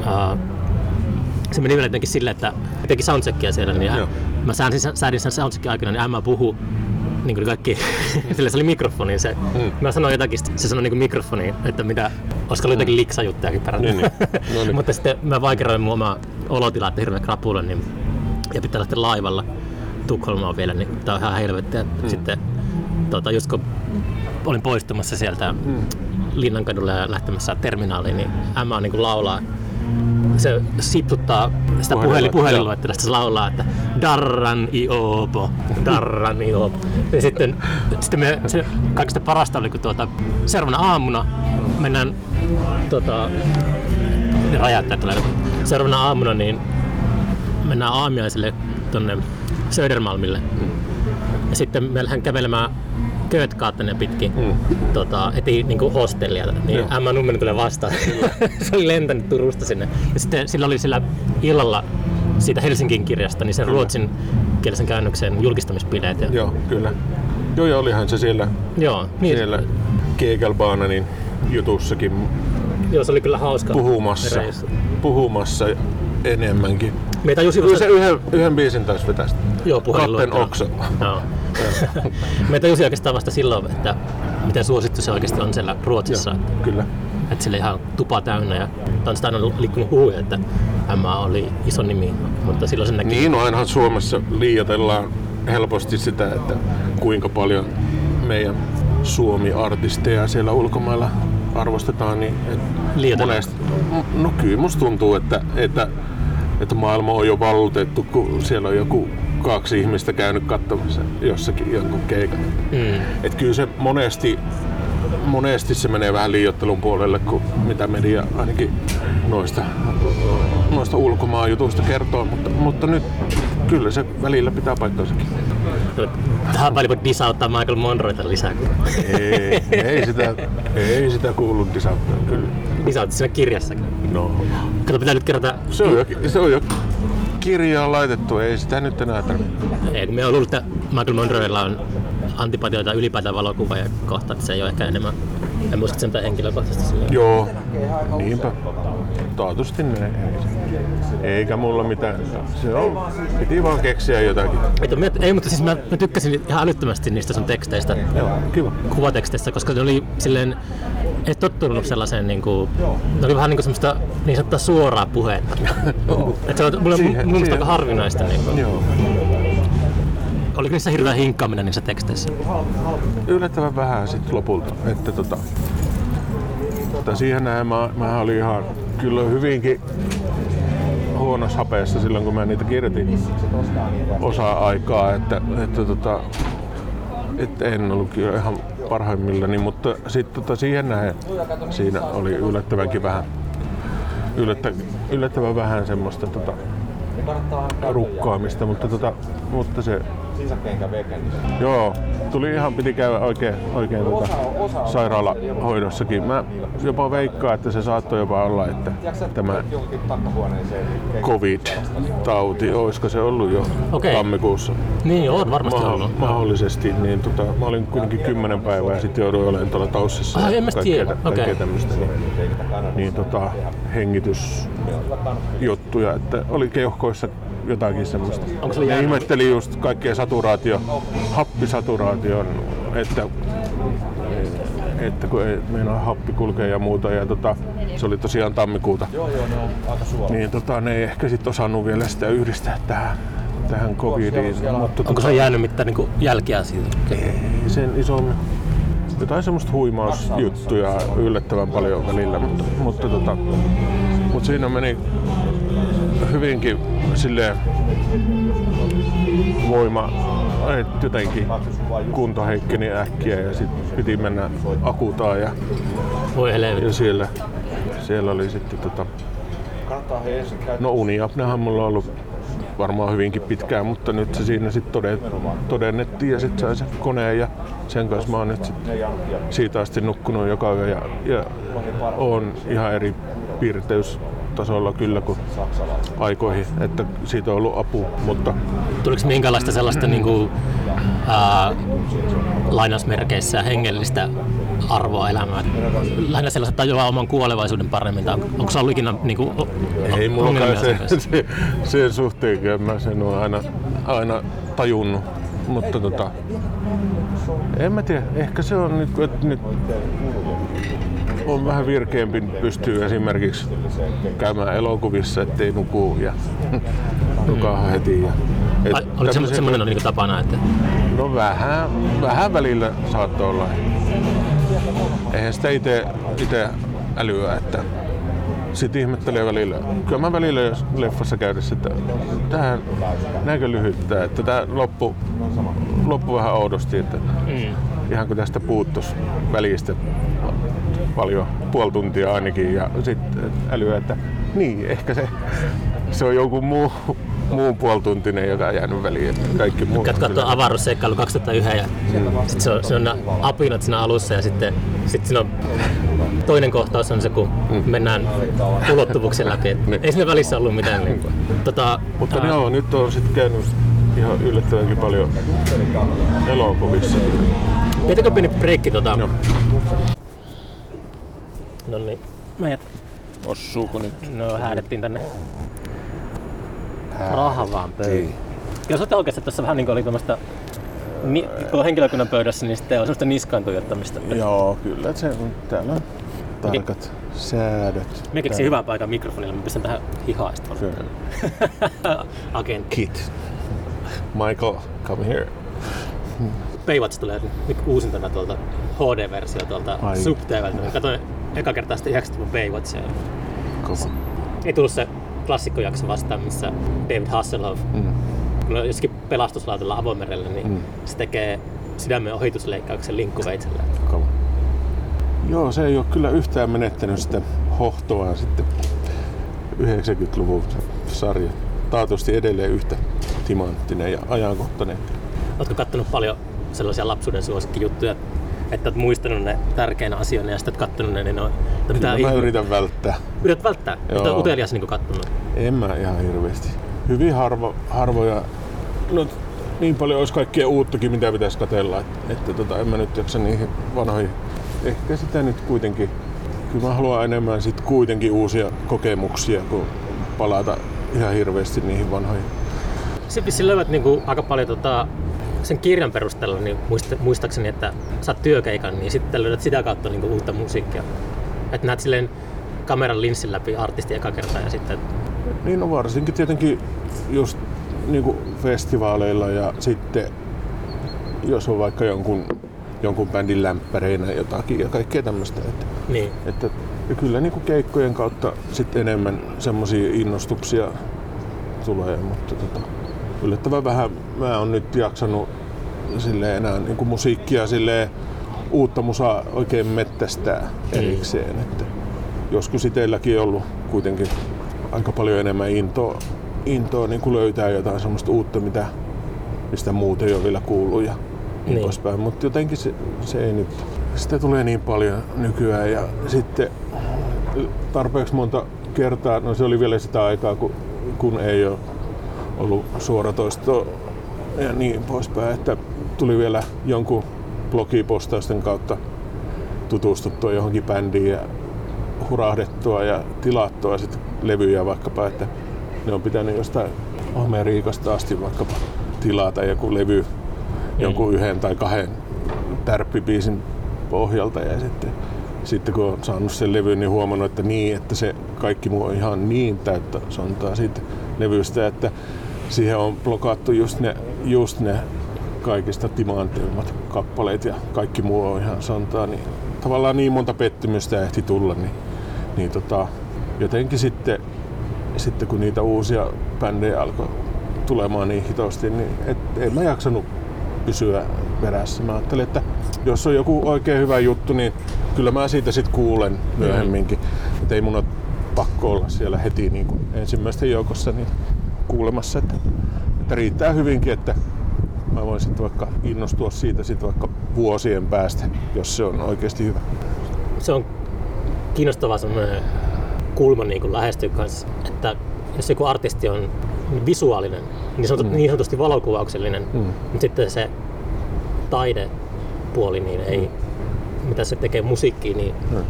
uh, se meni vielä jotenkin silleen, että teki soundcheckia siellä, niin Joo. mä säädin, säädin sen soundcheckin aikana, niin Emma puhui niin kuin kaikki, sillä se oli mikrofoni. Se, Mm. Mä sanoin jotakin, se sanoi niin mikrofoniin, että mitä, olisiko ollut jotakin liksajuttujakin peräti. Niin, niin. No niin. Mutta sitten mä vaikeroin mun omaa olotilaa, että hirveä krapula, niin, ja pitää lähteä laivalla Tukholmaan vielä, niin tää on ihan helvettiä. Mm. Sitten tota, just kun olin poistumassa sieltä mm. Linnankadulle ja lähtemässä terminaaliin, niin Emma niin kuin laulaa se sipsuttaa sitä Puhelin- puhelin, puhelinluettelosta, se laulaa, että Darran iopo, Darran iopo. Ja sitten, sitten me, se kaikista parasta oli, kun tuota, seuraavana aamuna mennään tota, räjäyttää tulee. Seuraavana aamuna niin mennään aamiaiselle tonne Södermalmille. Ja sitten me lähdemme kävelemään Kötgaattenen pitkin Mm. tota, heti niin kuin hostellia, niin Joo. Emma Numminen tulee vastaan. se oli lentänyt Turusta sinne. Ja sitten sillä oli sillä illalla siitä Helsingin kirjasta, niin sen ruotsin kielisen käännöksen julkistamispileet. Ja, Joo, kyllä. Joo, ja olihan se siellä, joo, niin, siellä Kegelbananin jutussakin joo, se oli kyllä hauska puhumassa, reissu. puhumassa enemmänkin. Just Kyllä se yhden, yhden biisin taas vetästä. Joo, puhelinluettelo. oksa. Joo. Meitä jusi oikeastaan vasta silloin, että miten suosittu se oikeasti on siellä Ruotsissa. Joo, kyllä. Että sillä ihan tupa täynnä ja tanssista aina liikkunut huhuja, että Emma oli iso nimi, mutta silloin se näki. Niin, no ainahan Suomessa liioitellaan helposti sitä, että kuinka paljon meidän Suomi-artisteja siellä ulkomailla arvostetaan, niin et monesti, no kyllä musta tuntuu, että, että, että maailma on jo vallutettu, kun siellä on joku kaksi ihmistä käynyt katsomassa jossakin jonkun keikan. Mm. Et kyllä se monesti, monesti se menee vähän liiottelun puolelle, kun mitä media ainakin noista, noista ulkomaan jutuista kertoo, mutta, mutta nyt kyllä se välillä pitää paikkansakin. Tähän väliin voi disauttaa Michael Monroeta lisää. Ei, ei, sitä, ei sitä kuulu disauttaa, kyllä. Disautti siinä kirjassakin. No, Kato, pitää nyt kerrata. se on jo, se on jo kirjaan laitettu, ei sitä nyt enää tarvitse. Ei, kun me on luullut, että Michael Monroella on antipatioita ylipäätään valokuva ja kohta, että se ei ole ehkä enemmän. En muista sen mitään henkilökohtaisesti silleen. Joo, niinpä. Taatusti näin. Eikä mulla mitään. Se on, piti vaan keksiä jotakin. Että me, ei, mutta siis mä, mä tykkäsin ihan älyttömästi niistä sun teksteistä. Joo, kiva. kuvateksteissä, koska ne oli silleen, ei tottunut sellaiseen niinku, ne oli vähän niinku semmoista niin sanottua suoraa puhetta. Et se on mulle Siihen- mun mielestä aika harvinaista. Niinku. Joo. Oliko niissä hirveä hinkkaaminen niissä teksteissä? yllättävän vähän sitten lopulta. Että tota, mutta siihen näin mä, mä olin ihan kyllä hyvinkin huonossa hapeessa silloin, kun mä niitä kirjoitin osa aikaa, että, että, tota, että en ollut kyllä ihan parhaimmillani, mutta sitten tota, siihen näin siinä oli yllättävänkin vähän yllättä, yllättävän vähän semmoista tota, rukkaamista, mutta, tota, mutta se Joo, tuli ihan, piti käydä oikein, oikein tota, sairaalahoidossakin. Mä jopa veikkaan, että se saattoi jopa olla, että tämä covid-tauti, olisiko se ollut jo Okei. tammikuussa Niin, on varmasti Maho- ollut. mahdollisesti, niin tota, mä olin kuitenkin kymmenen päivää ja sitten jouduin olemaan tuolla taussissa. Ah, en mä kaikkea, tiedä. kaikkea Okei. tämmöistä. Niin, niin tota, hengitysjuttuja, että oli keuhkoissa jotakin semmoista. Onko Ne jäänyt- ihmetteli just kaikkea saturaatio, happisaturaation että, että kun ei meinaa happi kulkea ja muuta. Ja tota, se oli tosiaan tammikuuta. Niin tota, ne ei ehkä sit osannut vielä sitä yhdistää tähän, tähän covidiin. Mutta Onko se jäänyt mitään niin jälkiä siitä? ei sen isommin. Jotain semmoista huimausjuttuja yllättävän paljon välillä, mutta, mutta, tota, mutta siinä meni hyvinkin silleen voima, että jotenkin kunto heikkeni äkkiä ja sitten piti mennä akutaan ja, Voi helvetti. ja siellä, siellä oli sitten tota, no uniapnehan mulla on ollut varmaan hyvinkin pitkään, mutta nyt se siinä sitten todennettiin ja sitten sai se koneen ja sen kanssa mä oon nyt sit siitä asti nukkunut joka yö ja, ja on ihan eri piirteystasolla kyllä kuin aikoihin, että siitä on ollut apu, mutta Tuliko minkälaista sellaista niin kuin, ää, lainausmerkeissä hengellistä arvoa elämään? Lähinnä sellaista tajuaa oman kuolevaisuuden paremmin. Tai on- onko se ollut ikinä niin kuin, ei mulla se, se, sen suhteen, mä sen oon aina, aina tajunnut, mutta tota, en mä tiedä, ehkä se on nyt, että nyt on vähän virkeämpi, pystyy esimerkiksi käymään elokuvissa, ettei nuku ja nukaa heti. Ja, et Ai, Oliko tämmöset- semmoinen niin tapana, että No vähän, vähän välillä saattoi olla. Eihän sitä itse, itse älyä, että sitten ihmettelee välillä. Kyllä mä välillä jos leffassa käydessä, että tähän näinkö lyhyttää, että tämä loppu, loppu vähän oudosti, että mm, ihan kun tästä puuttus välistä paljon, puoli tuntia ainakin, ja sitten älyä, että niin, ehkä se, se on joku muu, muun puolituntinen, joka on jäänyt väliin, että kaikki muu. Käyt katsoa avaruusseikkailu 2001 ja sit se on, se on apinat siinä alussa ja sitten sit siinä on toinen kohtaus on se, kun mennään ulottuvuuksien läpi. Niin. Ei siinä välissä ollut mitään. Niin kuin. Tota, Mutta ää, joo, nyt on sitten käynyt ihan yllättävänkin paljon elokuvissa. Pidätkö pieni breikki? Tota? Joo. No niin. Meidät Ossuuko nyt? no, häädettiin tänne rahavaan pöytään. Kyllä sä oikeasti tässä vähän niin kuin oli tämmöistä ni, kun on henkilökunnan pöydässä, niin sitten on semmoista niskaan tuijottamista. Joo, kyllä se on. Täällä on tarkat säädöt. Me keksin hyvän paikan mikrofonilla, mä pistän tähän hihaista. Kyllä. Agentti. Kit. Michael, come here. Baywatch tulee nyt uusintana tuolta HD-versio tuolta Ai. SubTVltä. Eka kertaa sitten 90-luvun Baywatchia. Kova. Ei tullut se klassikkojakso vastaan, missä David Hasselhoff, Mm. on jossakin pelastuslautalla avomerellä, niin Mm. se tekee sydämen ohitusleikkauksen linkkuveitsellä. Kova. Joo, se ei ole kyllä yhtään menettänyt sitä hohtoa sitten 90-luvun sarja. Taatusti edelleen yhtä timanttinen ja ajankohtainen. Oletko kattonut paljon sellaisia lapsuuden suosikkijuttuja, että olet muistanut ne tärkeinä asioina ja sitten olet kattonut ne, niin on... Mitä Kyllä mä ihme- yritän välttää. Yrität välttää? Joo. utelias niin kattonut? En mä ihan hirveästi. Hyvin harvo, harvoja. No, niin paljon olisi kaikkea uuttakin, mitä pitäisi katella, että, että tota, en mä nyt jaksa niihin vanhoihin. Ehkä sitä nyt kuitenkin, kyllä mä haluan enemmän sit kuitenkin uusia kokemuksia, kuin palata ihan hirveästi niihin vanhoihin. Vissiin löydät niin aika paljon tota, sen kirjan perusteella, niin muista, muistaakseni, että saat työkeikan, niin sitten löydät sitä kautta niin uutta musiikkia. Että näet silleen kameran linssin läpi artisti eka kertaa ja sitten Niin no varsinkin tietenkin just niin kuin festivaaleilla ja sitten jos on vaikka jonkun, jonkun bändin lämpäreinä jotakin ja kaikkea tämmöistä. Että, niin. että ja kyllä niin kuin keikkojen kautta sitten enemmän semmoisia innostuksia tulee, mutta tota, yllättävän vähän mä oon nyt jaksanut sille enää niin kuin musiikkia sille uutta musaa oikein mettästää erikseen. Että joskus itselläkin ollut kuitenkin aika paljon enemmän intoa, intoa niin kuin löytää jotain semmoista uutta, mitä, mistä muut ei ole vielä kuullut ja niin, Niin. niin. poispäin. Mutta jotenkin se, se ei nyt, sitä tulee niin paljon nykyään ja sitten tarpeeksi monta kertaa, no se oli vielä sitä aikaa, kun, kun ei ole ollut suoratoistoa ja niin poispäin, että tuli vielä jonkun blogipostausten kautta tutustuttua johonkin bändiin ja hurahdettua ja tilattua sitten levyjä vaikkapa, että ne on pitänyt jostain Amerikasta asti vaikkapa tilata joku levy jonkun yhden tai kahden tärppipiisin pohjalta. Ja sitten, sitten kun on saanut sen levyn, niin huomannut, että niin, että se kaikki muu on ihan niin täyttä sontaa siitä levystä, että siihen on blokattu just ne, just ne kaikista timanteimmat kappaleet ja kaikki muu on ihan sontaa, niin tavallaan niin monta pettymystä ehti tulla, niin, niin tota, jotenkin sitten, sitten kun niitä uusia bändejä alkoi tulemaan niin hitosti, niin et, en mä jaksanut pysyä perässä. Mä ajattelin, että jos on joku oikein hyvä juttu, niin kyllä mä siitä sitten kuulen myöhemminkin. Mm. Että ei mun ole pakko olla siellä heti niin kuin ensimmäisten joukossa niin kuulemassa. Että, että riittää hyvinkin, että mä voin sitten vaikka innostua siitä sit vaikka vuosien päästä, jos se on oikeasti hyvä. Se on kiinnostava semmoinen kulma niin kuin lähestyä kanssa, että jos joku artisti on visuaalinen, niin, sanotut, mm. niin sanotusti valokuvauksellinen, mm. mutta sitten se taidepuoli, niin ei, mm. mitä se tekee musiikkiin, niin mm.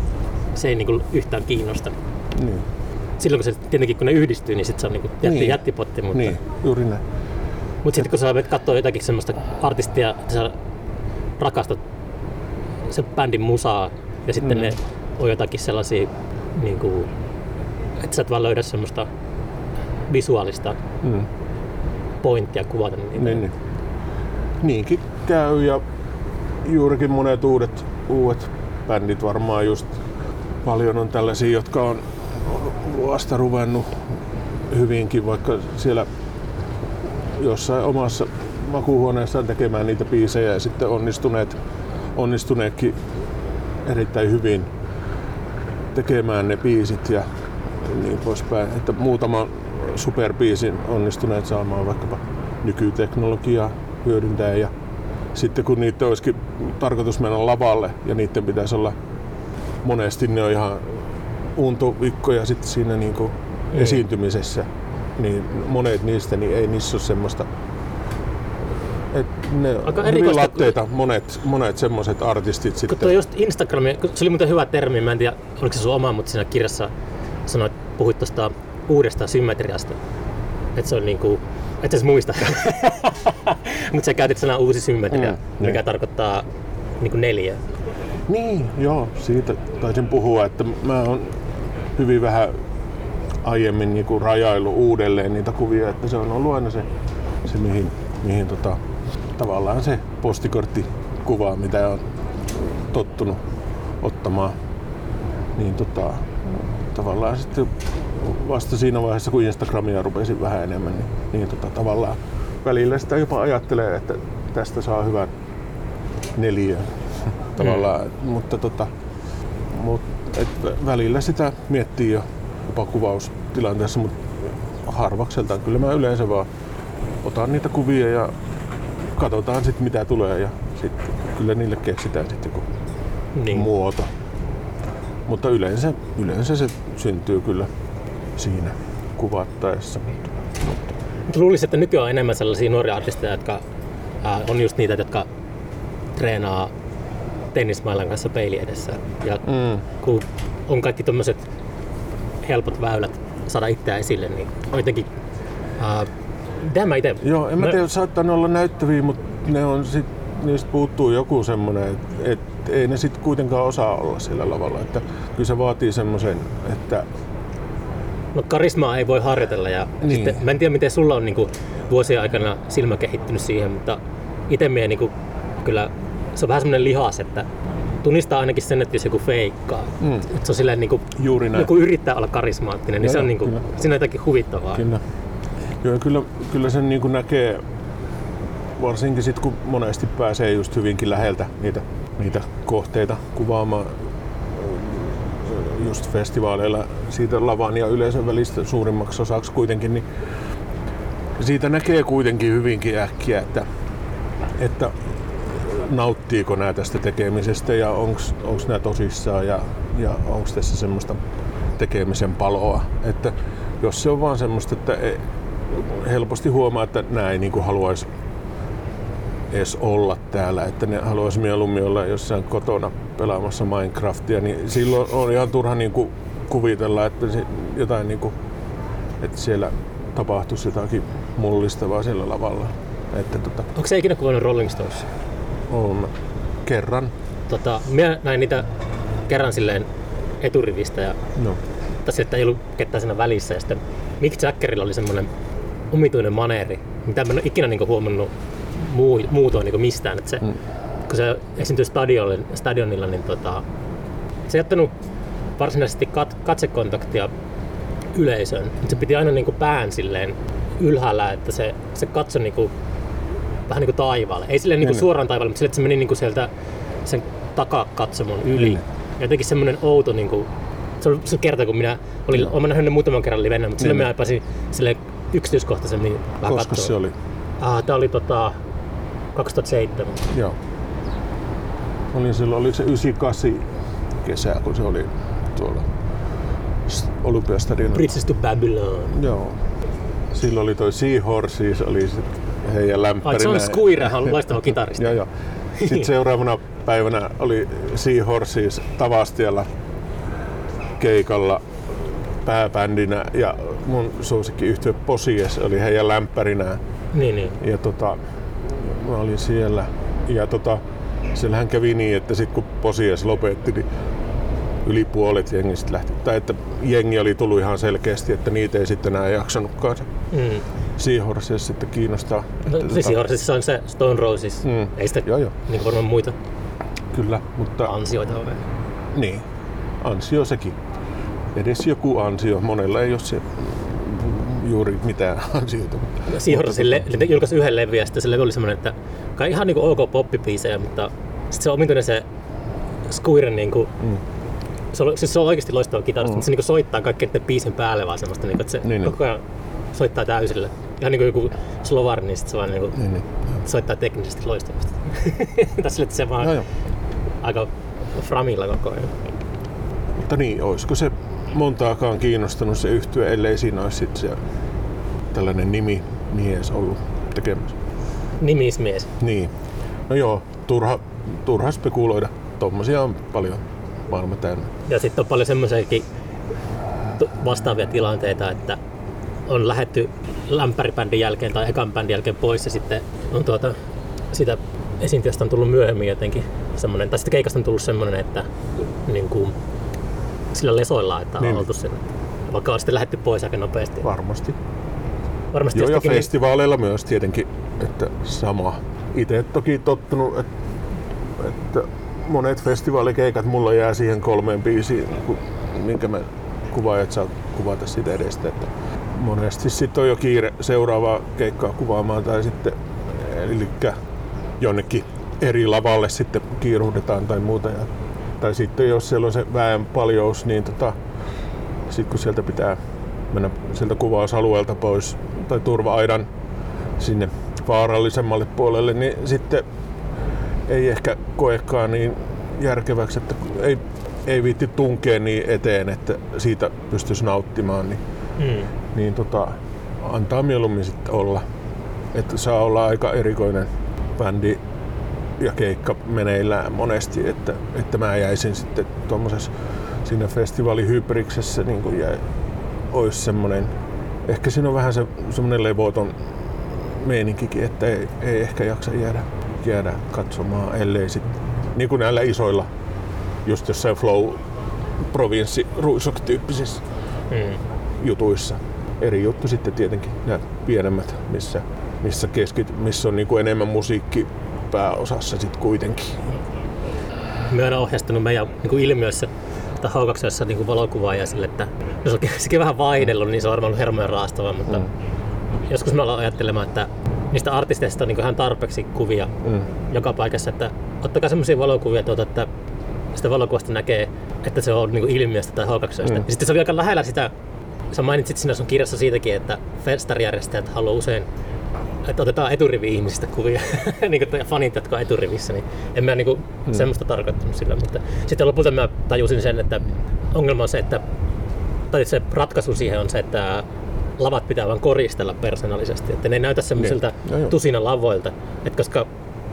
se ei niin kuin yhtään kiinnosta. Niin. Silloin kun se tietenkin kun ne yhdistyy, niin sitten se on niin kuin jätti, Niin. jättipotti, mutta, Niin, juuri näin. mutta sitten kun sä menet katsoa jotakin semmoista artistia, että sä rakastat sen bändin musaa ja sitten Mm. ne on jotakin sellaisia, niin kuin, että sä et vaan löydä semmoista visuaalista Mm. pointtia kuvata niitä. Niin, niin. Niinkin käy ja juurikin monet uudet, uudet bändit varmaan just paljon on tällaisia, jotka on vasta ruvennut hyvinkin, vaikka siellä jossain omassa makuuhuoneessaan tekemään niitä biisejä ja sitten onnistuneet, onnistuneetkin erittäin hyvin tekemään ne biisit ja niin poispäin. Että muutaman superbiisin onnistuneet saamaan vaikkapa nykyteknologiaa hyödyntäen ja sitten kun niitä olisikin tarkoitus mennä lavalle ja niiden pitäisi olla monesti ne on ihan untovikkoja sitten siinä niinku Niin. esiintymisessä, niin monet niistä niin ei niissä ole semmoista et ne Aika hyvin latteita monet, monet semmoiset artistit Kun sitten. tuo just Instagrami, kun se oli muuten hyvä termi, mä en tiedä oliko se sun oma, mutta siinä kirjassa sanoit, puhuit tuosta uudesta symmetriasta. Että se on niinku, et sä muista. mutta sä käytit sanaa uusi symmetria, Mm, mm, mikä niin. tarkoittaa niinku neljä. Niin, joo, siitä taisin puhua, että mä oon hyvin vähän aiemmin niinku rajailu uudelleen niitä kuvia, että se on ollut aina se, se mihin, mihin tota, tavallaan se postikorttikuva, mitä on tottunut ottamaan. Niin tota, tavallaan sitten vasta siinä vaiheessa, kun Instagramia rupesin vähän enemmän, niin, niin tota, tavallaan välillä sitä jopa ajattelee, että tästä saa hyvän neliön tavallaan, mm. mutta tota, mut, et vä- välillä sitä miettii jo jopa kuvaustilanteessa, mutta harvakseltaan kyllä mä yleensä vaan otan niitä kuvia ja katsotaan sitten mitä tulee ja sitten kyllä niille keksitään sitten joku Niin. muoto. Mutta yleensä, yleensä se syntyy kyllä siinä kuvattaessa. Mutta luulisin, että nykyään on enemmän sellaisia nuoria artisteja, jotka ää, on just niitä, jotka treenaa tennismailan kanssa peili edessä. Ja mm, kun on kaikki tämmöiset helpot väylät saada itseään esille, niin on jotenkin... Ää, mitä mä ite... Joo, en mä tiedä, saattaa ne olla näyttäviä, mutta ne on sit, niistä puuttuu joku semmoinen, että et, ei ne sitten kuitenkaan osaa olla sillä lavalla. Että kyllä se vaatii semmoisen, että No karismaa ei voi harjoitella ja Niin. niin. sitten, mä en tiedä miten sulla on niinku vuosien aikana silmä kehittynyt siihen, mutta itse niinku, kyllä se on vähän semmoinen lihas, että tunnistaa ainakin sen, että jos joku feikkaa. Mm. Että se on silleen niinku, juuri näin. joku yrittää olla karismaattinen, niin Joo, se on niinku, kyllä. siinä on jotakin huvittavaa. Kyllä. Joo, kyllä, kyllä sen niin kuin näkee, varsinkin sit kun monesti pääsee just hyvinkin läheltä niitä, niitä kohteita kuvaamaan just festivaaleilla siitä lavan ja yleisön välistä suurimmaksi osaksi kuitenkin, niin siitä näkee kuitenkin hyvinkin äkkiä, että, että nauttiiko nämä tästä tekemisestä ja onko nämä tosissaan ja, ja onko tässä semmoista tekemisen paloa. Että jos se on vaan semmoista, että ei, helposti huomaa, että nämä ei niin haluaisi edes olla täällä, että ne haluaisi mieluummin olla jossain kotona pelaamassa Minecraftia, niin silloin on ihan turha niin kuin kuvitella, että jotain niin kuin, että siellä tapahtuisi jotakin mullistavaa siellä lavalla. Että tota, Onko se ikinä kuvannut Rolling Stones? On kerran. Tota, minä näin niitä kerran silleen eturivistä ja No. tässä että ei ollut ketään siinä välissä. Ja sitten Mick Jaggerilla oli semmoinen omituinen maneeri, mitä mä en ole ikinä niinku huomannut muu, muutoin niinku mistään. Että se, mm. Kun se esiintyi stadionilla, stadionilla niin tota, se ei ottanut varsinaisesti kat, katsekontaktia yleisöön, mutta se piti aina niinku pään silleen ylhäällä, että se, se katsoi niinku, vähän niin kuin taivaalle. Ei niinku Niin. suoraan taivaalle, mutta silleen, että se meni niinku sieltä sen takakatsomon yli. Niin. Ja jotenkin semmoinen outo, niinku, se oli se kerta, kun minä olin, olen nähnyt muutaman kerran livenä, mutta silloin Niin. minä pääsin silleen yksityiskohtaisemmin vähän Koska katsoa. se oli? Ah, tää oli tota, 2007. Joo. Olin silloin, oliko se 98 kesä, kun se oli tuolla s- Olympiastadionilla. Bridges to Babylon. Joo. Silloin oli toi Seahorses, oli sit heidän lämpärinä. Ai, John Squire on loistava kitaristi. Joo, joo. Sitten seuraavana päivänä oli Seahorses Tavastialla keikalla pääbändinä ja mun suosikki yhtiö Posies oli heidän lämpärinään. Niin, niin. Ja tota, mä olin siellä. Ja tota, siellähän kävi niin, että sitten kun Posies lopetti, niin yli puolet jengistä lähti. Tai että jengi oli tullut ihan selkeästi, että niitä ei sitten enää jaksanutkaan Mm. Seahorses sitten kiinnostaa. No, Että on se Stone Roses. Mm. Ei sitä Joo, joo, niin varmaan muita kyllä, mutta ansioita ole. niin, ansio sekin. Edes joku ansio, monella ei ole se juuri mitään ansiota. Seahorses le- le- julkaisi yhden levy ja sitten se levy oli semmoinen, että kai ihan niinku ok poppipiisejä, mutta sitten se on omituinen se Squiren niinku, Mm. Se on, siis se on oikeasti loistava kitaristi, Mm. mutta se niinku soittaa kaikkien niiden biisin päälle vaan semmoista, niinku, että se Niin, niin. koko ajan soittaa täysillä. Ihan niinku joku slovari, niin sit se vaan niinku Niin, niin. soittaa teknisesti loistavasti. Tässä sille, että se vaan Joo, joo. aika framilla koko ajan. Mutta niin, olisiko se montaakaan kiinnostanut se yhtyä, ellei siinä olisi sit se tällainen nimi mies ollut tekemässä. Nimismies. Niin. No joo, turha, turha spekuloida. Tommosia on paljon täynnä. Ja sitten on paljon semmoisiakin vastaavia tilanteita, että on lähetty lämpäribändin jälkeen tai ekan bändin jälkeen pois ja sitten on tuota, sitä esiintyjästä on tullut myöhemmin jotenkin semmoinen, tai sitten keikasta on tullut semmoinen, että niin kuin, sillä lesoilla, että on Niin. oltu sen. Vaikka on sitten lähetty pois aika nopeasti. Varmasti. Varmasti Joo, ja jostakin, niin, festivaaleilla myös tietenkin, että sama. Itse toki tottunut, että, että monet festivaalikeikat mulla jää siihen kolmeen biisiin, minkä me kuvaajat saa kuvata siitä edestä. Että monesti sitten on jo kiire seuraavaa keikkaa kuvaamaan tai sitten eli jonnekin eri lavalle sitten kiiruhdetaan tai muuta. Ja, tai sitten jos siellä on se väen paljous, niin tota, sitten kun sieltä pitää mennä sieltä kuvausalueelta pois tai turva-aidan sinne vaarallisemmalle puolelle, niin sitten ei ehkä koekaan niin järkeväksi, että ei, ei viitti tunkea niin eteen, että siitä pystyisi nauttimaan, niin, mm, niin tota, antaa mieluummin sitten olla. Että saa olla aika erikoinen bändi ja keikka meneillään monesti, että, että mä jäisin sitten tuommoisessa siinä festivaalihybriksessä niin kuin jäi, olisi semmoinen, ehkä siinä on vähän se, semmoinen levoton meininkikin, että ei, ei ehkä jaksa jäädä, jäädä katsomaan, ellei sitten, niin kuin näillä isoilla, just jossain flow provinssi ruisok tyyppisissä mm. jutuissa. Eri juttu sitten tietenkin nämä pienemmät, missä, missä, keskit, missä on niin kuin enemmän musiikki pääosassa sitten kuitenkin. Me on ohjastanut meidän niin kuin ilmiössä tai haukauksessa niin valokuvaajia sille, että se on sekin vähän vaihdellut, niin se on varmaan ollut hermojen raastavaa, mutta mm. joskus me ollaan ajattelemaan, että niistä artisteista on niin ihan tarpeeksi kuvia Mm. joka paikassa, että ottakaa semmoisia valokuvia, tuota, että sitä valokuvasta näkee, että se on niin ilmiöstä tai haukauksesta. Mm. Ja sitten se oli aika lähellä sitä, sä mainitsit siinä sun kirjassa siitäkin, että festarijärjestäjät haluaa usein että otetaan eturivi-ihmisistä kuvia, niin kuin fanit, jotka on eturivissä, niin en mä niin kuin mm. semmoista tarkoittanut sillä, mutta sitten lopulta mä tajusin sen, että ongelma on se, että tai se ratkaisu siihen on se, että lavat pitää vain koristella persoonallisesti, että ne ei näytä semmoisilta Niin. Joo. tusina lavoilta, että koska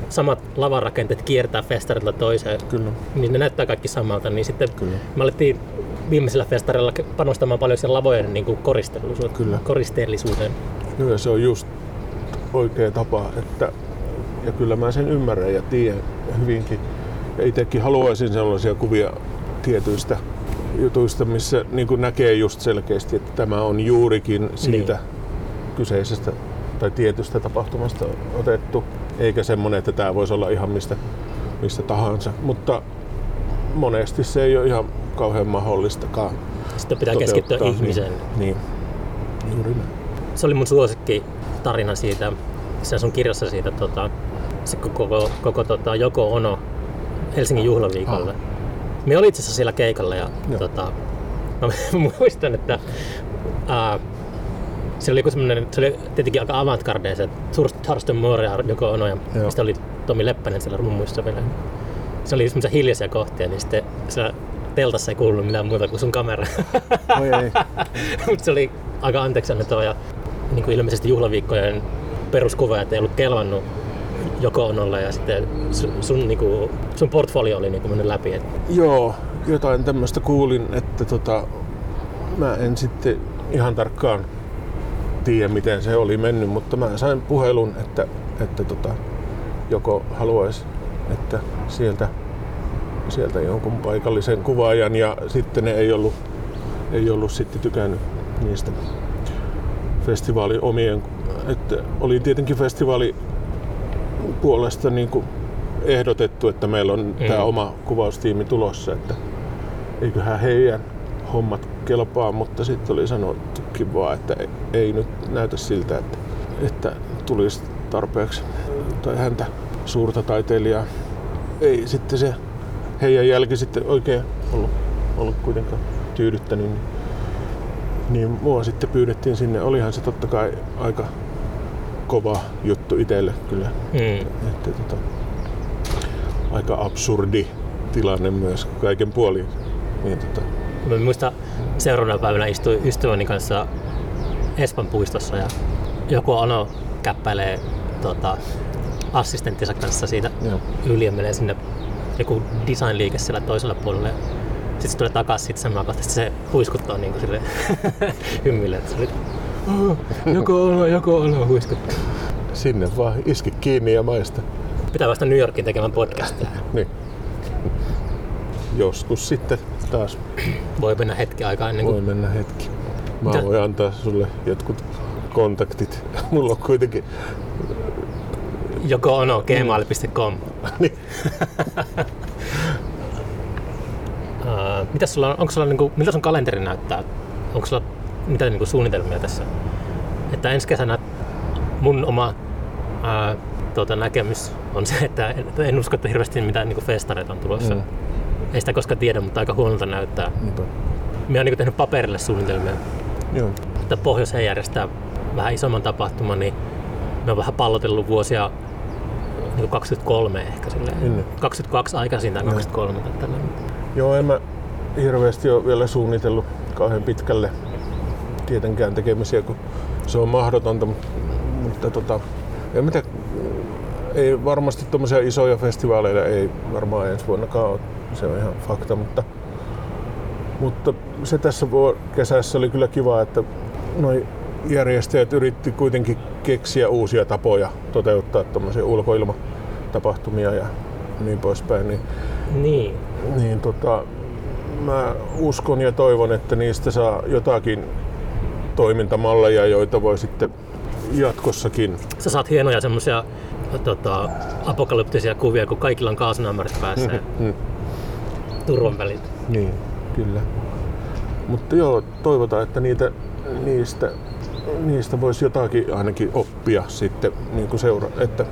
samat lavarakenteet kiertää festarilta toiseen, Kyllä. niin ne näyttää kaikki samalta, niin sitten Kyllä. me alettiin viimeisellä festarilla panostamaan paljon sen lavojen niin kuin. Kyllä. koristeellisuuteen. Ja se on just oikea tapa, että ja kyllä mä sen ymmärrän ja tiedän hyvinkin, Ja itsekin haluaisin sellaisia kuvia tietyistä jutuista, missä niin kuin näkee just selkeästi, että tämä on juurikin siitä niin. kyseisestä tai tietystä tapahtumasta otettu, eikä semmoinen, että tämä voisi olla ihan mistä, mistä tahansa. Mutta monesti se ei ole ihan kauhean mahdollistakaan. Sitten pitää keskittyä toteuttaa. ihmiseen. Niin, niin. juuri näin. Se oli mun suosikki tarina siitä, se sun kirjassa siitä, tota, se koko, koko, tota, Joko Ono Helsingin juhlaviikolle. Me oli itse asiassa siellä keikalla ja Joo. tota, mä muistan, että ää, se oli semmoinen, se oli tietenkin aika avantgarde, se Thurston Moore ja Joko Ono ja sitten oli Tomi Leppänen siellä rummuissa vielä. Se oli semmoisia hiljaisia kohtia, niin sitten siellä teltassa ei kuulunut mitään muuta kuin sun kamera. Oi ei. Mutta se oli aika anteeksi annettava ja niin kuin ilmeisesti juhlaviikkojen peruskuva, että ei ollut kelvannut joko onolla ja sitten sun, sun, niin kuin, sun portfolio oli niin kuin mennyt läpi. Et, Joo, jotain tämmöistä kuulin, että tota, mä en sitten ihan tarkkaan tiedä, miten se oli mennyt, mutta mä sain puhelun, että, että tota, joko haluaisi, että sieltä, sieltä jonkun paikallisen kuvaajan ja sitten ne ei ollut, ei ollut sitten tykännyt niistä festivaalin omien, että oli tietenkin festivaali puolesta niin kuin ehdotettu, että meillä on mm. tämä oma kuvaustiimi tulossa, että eiköhän heidän hommat kelpaa, mutta sitten oli sanottukin vaan, että ei, ei nyt näytä siltä, että, että tulisi tarpeeksi tai häntä suurta taiteilijaa. Ei sitten se heidän jälki sitten oikein ollut, ollut kuitenkaan tyydyttänyt. Niin, niin mua sitten pyydettiin sinne. Olihan se totta kai aika kova juttu itselle kyllä. mm. Että, tota, aika absurdi tilanne myös kaiken puolin. Niin, tota, Mä muistan seuraavana päivänä istuin ystäväni kanssa Espan puistossa ja joku Ono käppäilee tota, assistenttinsa kanssa siitä joo. yli ja menee sinne joku designliike siellä toisella puolella. Sitten se tulee takaisin siitä samaa kohtaa, sitten se huiskuttaa niin kuin sille hymyille. Että se oli, "Oh, joko Ono, joko Ono huiskuttaa. Sinne vaan iski kiinni ja maista. Pitää vasta New Yorkiin tekemään podcastia. Niin. Joskus sitten taas Voi mennä hetki aikaa ennen voi kuin... mennä hetki. Mä Mitä- voin antaa sulle jotkut kontaktit. Mulla on kuitenkin... Joko ono, gmail.com. Niin. Uh, mitäs sulla on, onko sulla niinku, miltä sun kalenteri näyttää? Onko sulla mitä niinku suunnitelmia tässä? Että ensi kesänä mun oma ää, tuota, näkemys on se, että en, että en usko, että hirveästi mitään niinku festareita on tulossa. Mm. Mm. Ei sitä koskaan tiedä, mutta aika huonolta näyttää. Niinpä. Mä oon niinku tehnyt paperille suunnitelmia, Joo. että pohjois järjestää vähän isomman tapahtuman, niin me on vähän pallotellut vuosia niin 23 ehkä silleen. Minne? 22 aikaisin tai 23 tai tällainen. Joo, en mä hirveästi ole vielä suunnitellut kauhean pitkälle tietenkään tekemisiä, kun se on mahdotonta, mutta, tota, mä tiedä, ei varmasti tuommoisia isoja festivaaleja ei varmaan ensi vuonnakaan ole, se on ihan fakta, mutta, mutta se tässä kesässä oli kyllä kiva, että noi järjestäjät yritti kuitenkin keksiä uusia tapoja toteuttaa tuommoisia ulkoilmatapahtumia ja niin poispäin, niin Niin. niin tota, mä uskon ja toivon, että niistä saa jotakin toimintamalleja, joita voi sitten jatkossakin. Sä saat hienoja semmosia tota, apokalyptisia kuvia, kun kaikilla on kaasunämmärit päässä ja Mm. turvan välit. Niin, kyllä. Mutta joo, toivotaan, että niitä, niistä, niistä voisi jotakin ainakin oppia sitten niin kuin seura, että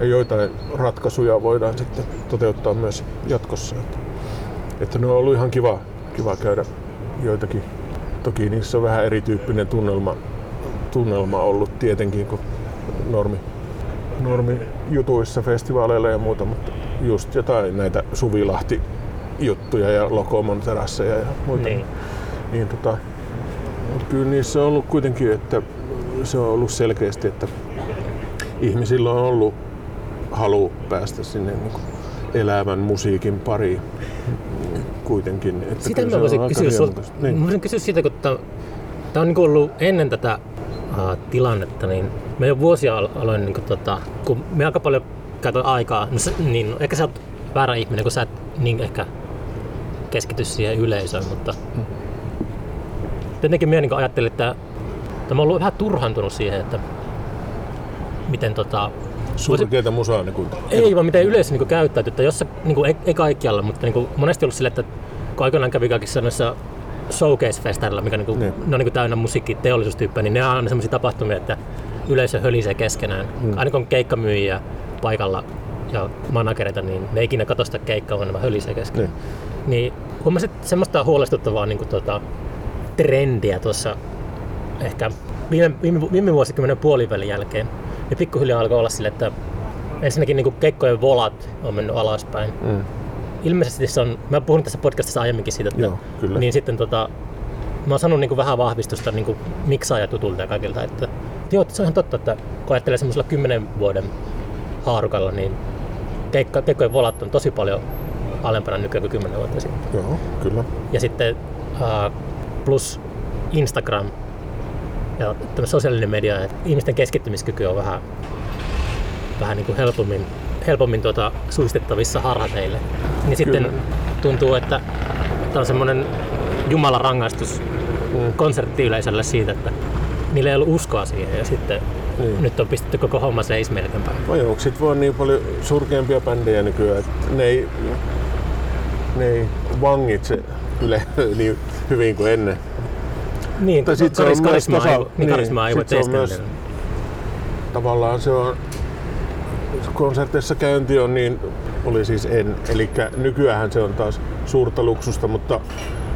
joitain ratkaisuja voidaan sitten toteuttaa myös jatkossa. Että, että ne on ollut ihan kiva, kiva käydä joitakin. Toki niissä on vähän erityyppinen tunnelma, tunnelma ollut tietenkin kuin normi, normi jutuissa, festivaaleilla ja muuta, mutta just jotain näitä Suvilahti juttuja ja Lokomon terasseja ja muita. Niin. Niin tota, kyllä niissä on ollut kuitenkin, että se on ollut selkeästi, että ihmisillä on ollut halu päästä sinne niin elävän musiikin pariin kuitenkin. Että Sitä mä voisin kysyä sulta. Niin. Mä Niin. voisin kysyä siitä, kun tämä on niinku ollut ennen tätä uh, tilannetta, niin me jo vuosia al- aloin, niinku, tota, kun me aika paljon käytän aikaa, no se, niin ehkä sä oot väärä ihminen, kun sä et niin ehkä keskity siihen yleisöön, mutta jotenkin minä niin ajattelin, että, että mä oon ollut vähän turhantunut siihen, että miten tota, Surkeita musaa niin kuin, ei vaan miten yleisö niin käyttäytyy, että jossa, niin kuin, ei, ei kaikkialla, mutta niin kuin, monesti ollut silleen, että kun aikoinaan kävi kaikissa noissa showcase-festareilla, mikä niin kuin, Niin. ne on niin kuin täynnä musiikkiteollisuustyyppejä, niin ne on aina sellaisia tapahtumia, että yleisö hölisee keskenään. Mm. Aina kun on keikkamyyjiä paikalla ja managereita, niin ne ikinä katso sitä keikkaa, vaan ne vaan hölisee keskenään. Niin. Niin huomasin, että semmoista huolestuttavaa niin kuin, tota, trendiä tuossa ehkä viime, viime, viime vuosikymmenen puolivälin jälkeen. Ja pikkuhiljaa alkoi olla sille, että ensinnäkin niin keikkojen volat on mennyt alaspäin. Mm. Ilmeisesti se on, mä puhun tässä podcastissa aiemminkin siitä, että Joo, kyllä. niin sitten tota, mä oon saanut niin vähän vahvistusta niin miksaajatutulta ja kaikilta, että joo, se on ihan totta, että kun ajattelee semmoisella kymmenen vuoden haarukalla, niin keikka, keikkojen volat on tosi paljon alempana nykyään kuin kymmenen vuotta sitten. Joo, kyllä. Ja sitten uh, plus Instagram ja tämä sosiaalinen media, että ihmisten keskittymiskyky on vähän, vähän niin kuin helpommin, helpommin tuota, suistettavissa harhateille. Niin sitten Kyllä. tuntuu, että tämä on semmoinen Jumalan rangaistus konserttiyleisölle siitä, että niillä ei ollut uskoa siihen ja sitten Niin. nyt on pistetty koko homma seis melkeinpä. Vai onko sit vaan niin paljon surkeampia bändejä nykyään, että ne ei, ne ei vangitse yle niin hyvin kuin ennen. Niin, Tai sit se on myös tasa- niin, niin, karisma ei voi se on myös-. Tavallaan se on, konserteissa käynti on niin, oli siis en, eli nykyään se on taas suurta luksusta, mutta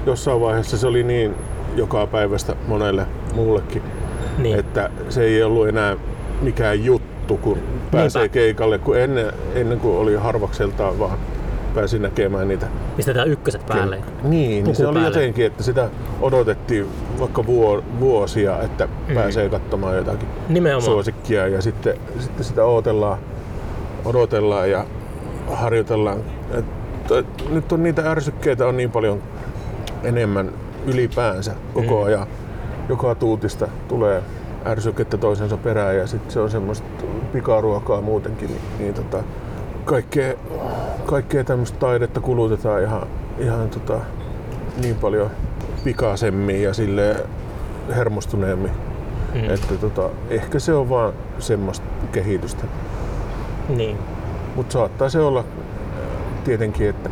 jossain vaiheessa se oli niin joka päivästä monelle muullekin, Niin. että se ei ollut enää mikään juttu, kun pääsee Niinpä. keikalle, kun ennen, ennen kuin oli harvakseltaan vaan pääsi näkemään niitä. Pistetään ykköset päälle. Niin, niin Puku se oli päälle. jotenkin, että sitä odotettiin vaikka vuo, vuosia, että mm. pääsee katsomaan jotakin Nimenomaan. suosikkia ja sitten, sitten sitä odotellaan, odotellaan ja harjoitellaan. Et, et, nyt on niitä ärsykkeitä on niin paljon enemmän ylipäänsä koko Mm. ajan. Joka tuutista tulee ärsykettä toisensa perään ja sitten se on semmoista pikaruokaa muutenkin. Niin, niin tota, kaikkea, kaikkea tämmöistä taidetta kulutetaan ihan, ihan tota, niin paljon pikaisemmin ja sille hermostuneemmin. Mm. Että tota, ehkä se on vaan semmoista kehitystä. Niin. Mutta saattaa se olla tietenkin, että,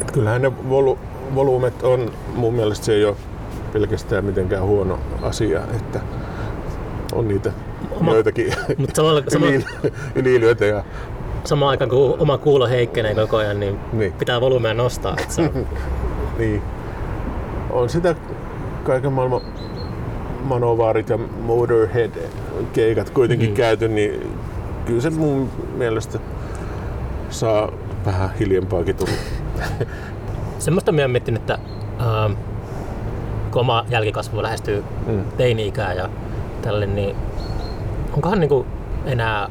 että kyllähän ne volu, volyymet on, mun mielestä se ei ole pelkästään mitenkään huono asia, että on niitä Oma- joitakin Mutta samalla, samalla, yli, ylilyötä ja samaan aikaan kun oma kuulo heikkenee koko ajan, niin, Niin. pitää volyymea nostaa. Että se on, niin. On sitä kaiken maailman manovaarit ja Motorhead keikat kuitenkin Mm. mm. käyty, niin kyllä se mun mielestä saa vähän hiljempaakin tulla. semmoista olen miettinyt, että ähm, kun oma jälkikasvu lähestyy Mm. teini-ikää ja tälle, niin onkohan niinku enää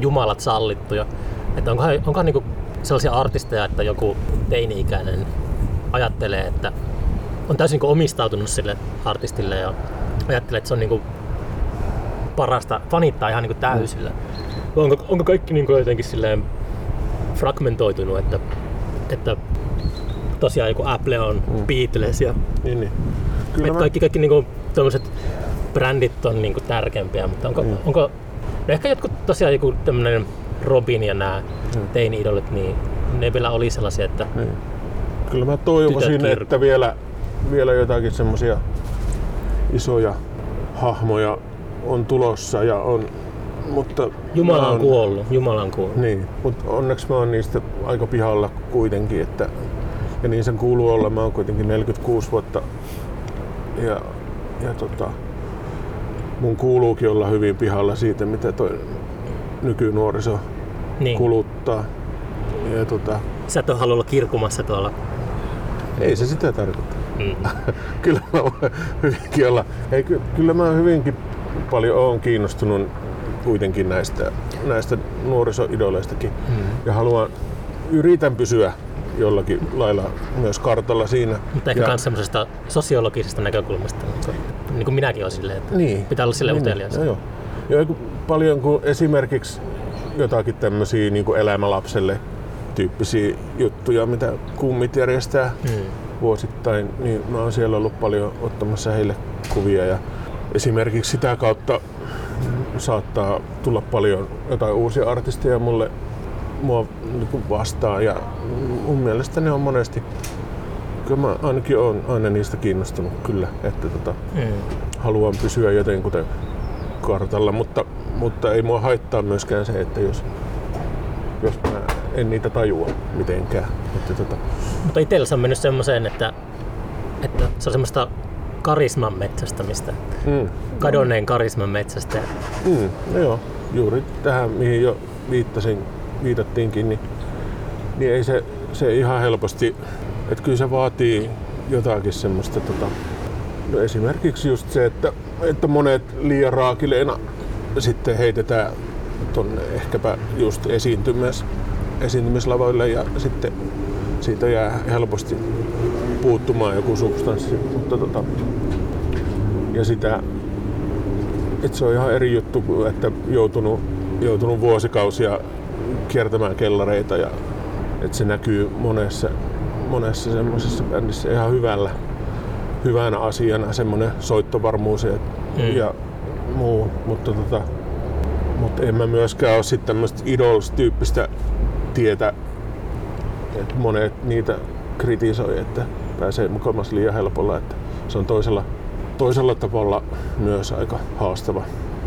jumalat sallittuja? Että onkohan, onkohan niinku sellaisia artisteja, että joku teini-ikäinen ajattelee, että on täysin niinku omistautunut sille artistille ja ajattelee, että se on niinku parasta fanittaa ihan niinku täysillä. Vai Onko, onko kaikki niinku jotenkin silleen fragmentoitunut, että, että tosiaan joku Apple on mm. Beatles ja Niin, niin. Kyllä mä, kaikki, kaikki niinku, tämmöiset brändit on niinku tärkeämpiä, mutta onko, Mm. onko no ehkä jotkut tosiaan joku tämmönen Robin ja nämä Mm. teini-idolit, niin ne vielä oli sellaisia, että niin. Kyllä mä toivoisin, että vielä, vielä jotakin semmosia isoja hahmoja on tulossa ja on, mutta Jumala on oon- kuollut, Jumala on kuollut. Niin, mutta onneksi mä oon niistä aika pihalla kuitenkin, että ja niin sen kuuluu olla. Mä oon kuitenkin 46 vuotta ja, ja tota, mun kuuluukin olla hyvin pihalla siitä, mitä toi nykynuoriso Niin. kuluttaa. Ja tota, Sä et ole halunnut olla kirkumassa tuolla. ei se sitä tarkoita. Mm. kyllä mä hyvinkin olla. Ei, ky- kyllä mä hyvinkin paljon oon kiinnostunut kuitenkin näistä, näistä nuorisoidoleistakin. Mm. Ja haluan, yritän pysyä jollakin lailla myös kartalla siinä. Mutta ehkä myös semmoisesta sosiologisesta näkökulmasta. Niin kuin minäkin olen silleen, että niin, pitää olla silleen niin, utelias. Joo, joo. Ja kun paljon kuin esimerkiksi jotakin tämmöisiä niin kuin elämälapselle tyyppisiä juttuja, mitä kummit järjestää Mm. vuosittain, niin mä oon siellä ollut paljon ottamassa heille kuvia ja esimerkiksi sitä kautta saattaa tulla paljon jotain uusia artisteja mulle mua niin vastaan ja mun mielestä ne on monesti kyllä mä ainakin on aina niistä kiinnostunut kyllä, että tota, Mm. haluan pysyä jotenkuten kartalla, mutta, mutta ei mua haittaa myöskään se, että jos, jos mä en niitä tajua mitenkään. Että tota, Mutta itsellä se on mennyt semmoiseen, että, että se on semmoista karisman metsästämistä. mm, Kadonneen karisman metsästä. mm, no joo, juuri tähän mihin jo viittasin, viitattiinkin, niin, niin ei se, se ihan helposti, että kyllä se vaatii jotakin semmoista tota, no esimerkiksi just se, että, että monet liian raakileena sitten heitetään tonne ehkäpä just esiintymis, esiintymislavoille ja sitten siitä jää helposti puuttumaan joku substanssi. Mutta tota, ja sitä, että se on ihan eri juttu että joutunut, joutunut vuosikausia kiertämään kellareita ja että se näkyy monessa, monessa semmoisessa bändissä ihan hyvällä, hyvänä asiana semmoinen soittovarmuus ja, Mm. ja muu, mutta tota, mutta en mä myöskään ole sitten tämmöistä idols-tyyppistä tietä, että monet niitä kritisoi, että pääsee mukamas liian helpolla, että se on toisella, toisella tavalla myös aika haastava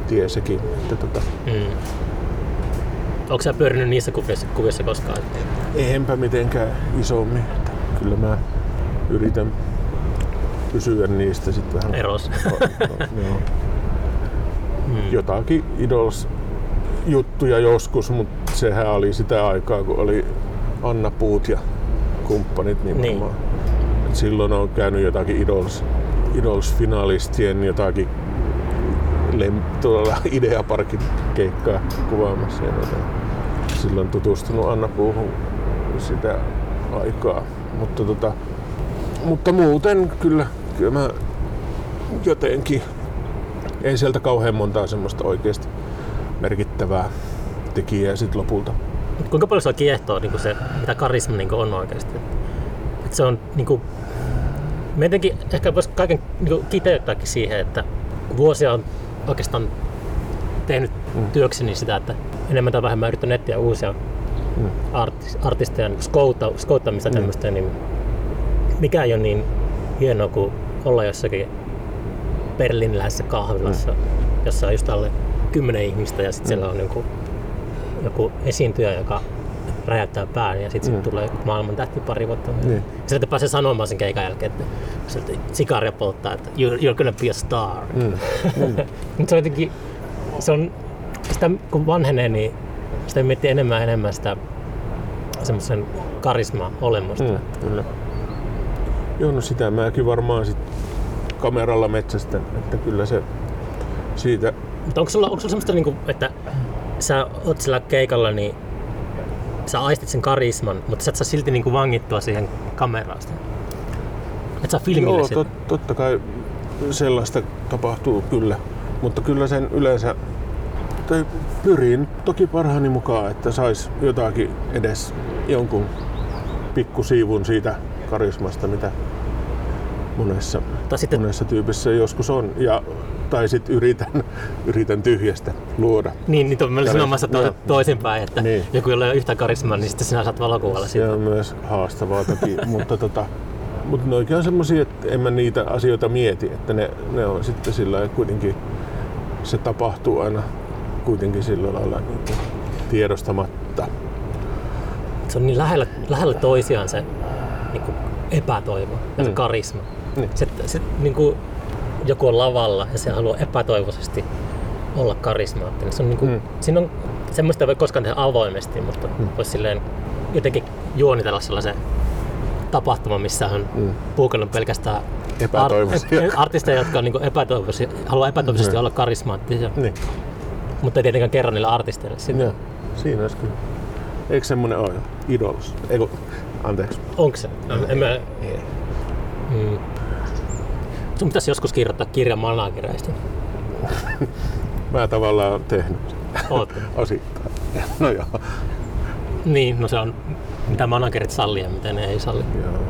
tie sekin. Että tota, Mm. Onko sä pyörinyt niissä kuvissa, kuvissa koskaan? enpä mitenkään isommin. Kyllä mä yritän pysyä niistä sitten vähän Eros. Joo. Mm. jotakin idols juttuja joskus, mutta sehän oli sitä aikaa, kun oli Anna Puut ja kumppanit nimenomaan. Niin. Et silloin on käynyt jotakin idols, idols-finalistien jotakin lem, tuolla Ideaparkin keikkaa kuvaamassa. Ja. Silloin tutustunut Anna Puuhun sitä aikaa. Mutta, tota, mutta muuten kyllä, kyllä mä jotenkin ei sieltä kauhean montaa semmoista oikeasti merkittävää tekijää sit lopulta. Kuinka paljon se kiehtoo niin se, mitä karisma niin on oikeasti? Et se on niin kuin, jotenkin ehkä voisi kaiken niin kiteyttääkin siihen, että kun vuosia on oikeastaan tehnyt Mm. työkseni sitä, että enemmän tai vähemmän yrittänyt etsiä uusia. Artis, artisteja, niin skouta, skouttamista Mm. tämmöistä, niin mikä ei ole niin hienoa kuin olla jossakin berliniläisessä kahvilassa, jossa on just alle kymmenen ihmistä ja sitten Mm. siellä on joku, joku esiintyjä, joka räjäyttää pään ja sitten Mm. mm. tulee maailman tähti pari vuotta. Niin. Ja sitten pääsee sanomaan sen keikan jälkeen, että sieltä sikaria polttaa, että you're, you're gonna be a star. Mm. Mm. Mutta se on jotenkin, se on, sitä kun vanhenee, niin sitä miettii enemmän ja enemmän sitä semmoisen karisma-olemusta. Mm. Kyllä. Joo, no sitä mäkin varmaan sit kameralla metsästä, että kyllä se siitä Mutta onko sulla, onko sulla semmoista, niinku, että sä oot sillä keikalla, niin sä aistit sen karisman, mutta sä et saa silti niinku vangittua siihen kameraan sitä? Et saa filmille Joo, sitä? tot, totta kai sellaista tapahtuu kyllä, mutta kyllä sen yleensä tai pyrin toki parhaani mukaan, että sais jotakin edes jonkun pikkusiivun siitä karismasta, mitä monessa, Tai sitten, monessa tyypissä joskus on. Ja, tai sitten yritän, yritän tyhjästä luoda. niin, niin mä olisin Karisma, omassa to, toisinpäin, että Niin. joku ei ole yhtä karismaa, niin sitten sinä saat valokuvalla Se siitä. on myös haastavaa toki, mutta tota, mutta ne oikein on semmosia, että en mä niitä asioita mieti, että ne, ne on sitten sillä kuitenkin, se tapahtuu aina kuitenkin sillä lailla niin kuin tiedostamatta. Se on niin lähellä, lähellä toisiaan se niin kuin epätoivo ja se Mm. karisma. Niin. Se, se, niin kuin joku on lavalla ja se haluaa epätoivoisesti olla karismaattinen. Se on niin kuin, Mm. siinä on, semmoista ei voi koskaan tehdä avoimesti, mutta Mm. voisi silleen jotenkin juonitella sellaisen tapahtuman, missä on Mm. puukannut pelkästään Epätoivoisia. art- artisteja, jotka on niin epätoivoisia, haluaa epätoivoisesti Mm. olla karismaattisia, Niin, mutta ei tietenkään kerro niille artisteille sitä. joo, siinä olisi kyllä. Eikö semmonen ole? Idols. Eiku, anteeksi. Onko se? No, en mä... Mm. Sun pitäisi joskus kirjoittaa kirja managereista. Mä tavallaan oon tehnyt Oot. osittain. No joo. Niin, no se on mitä managerit sallii ja mitä ne ei salli. Joo.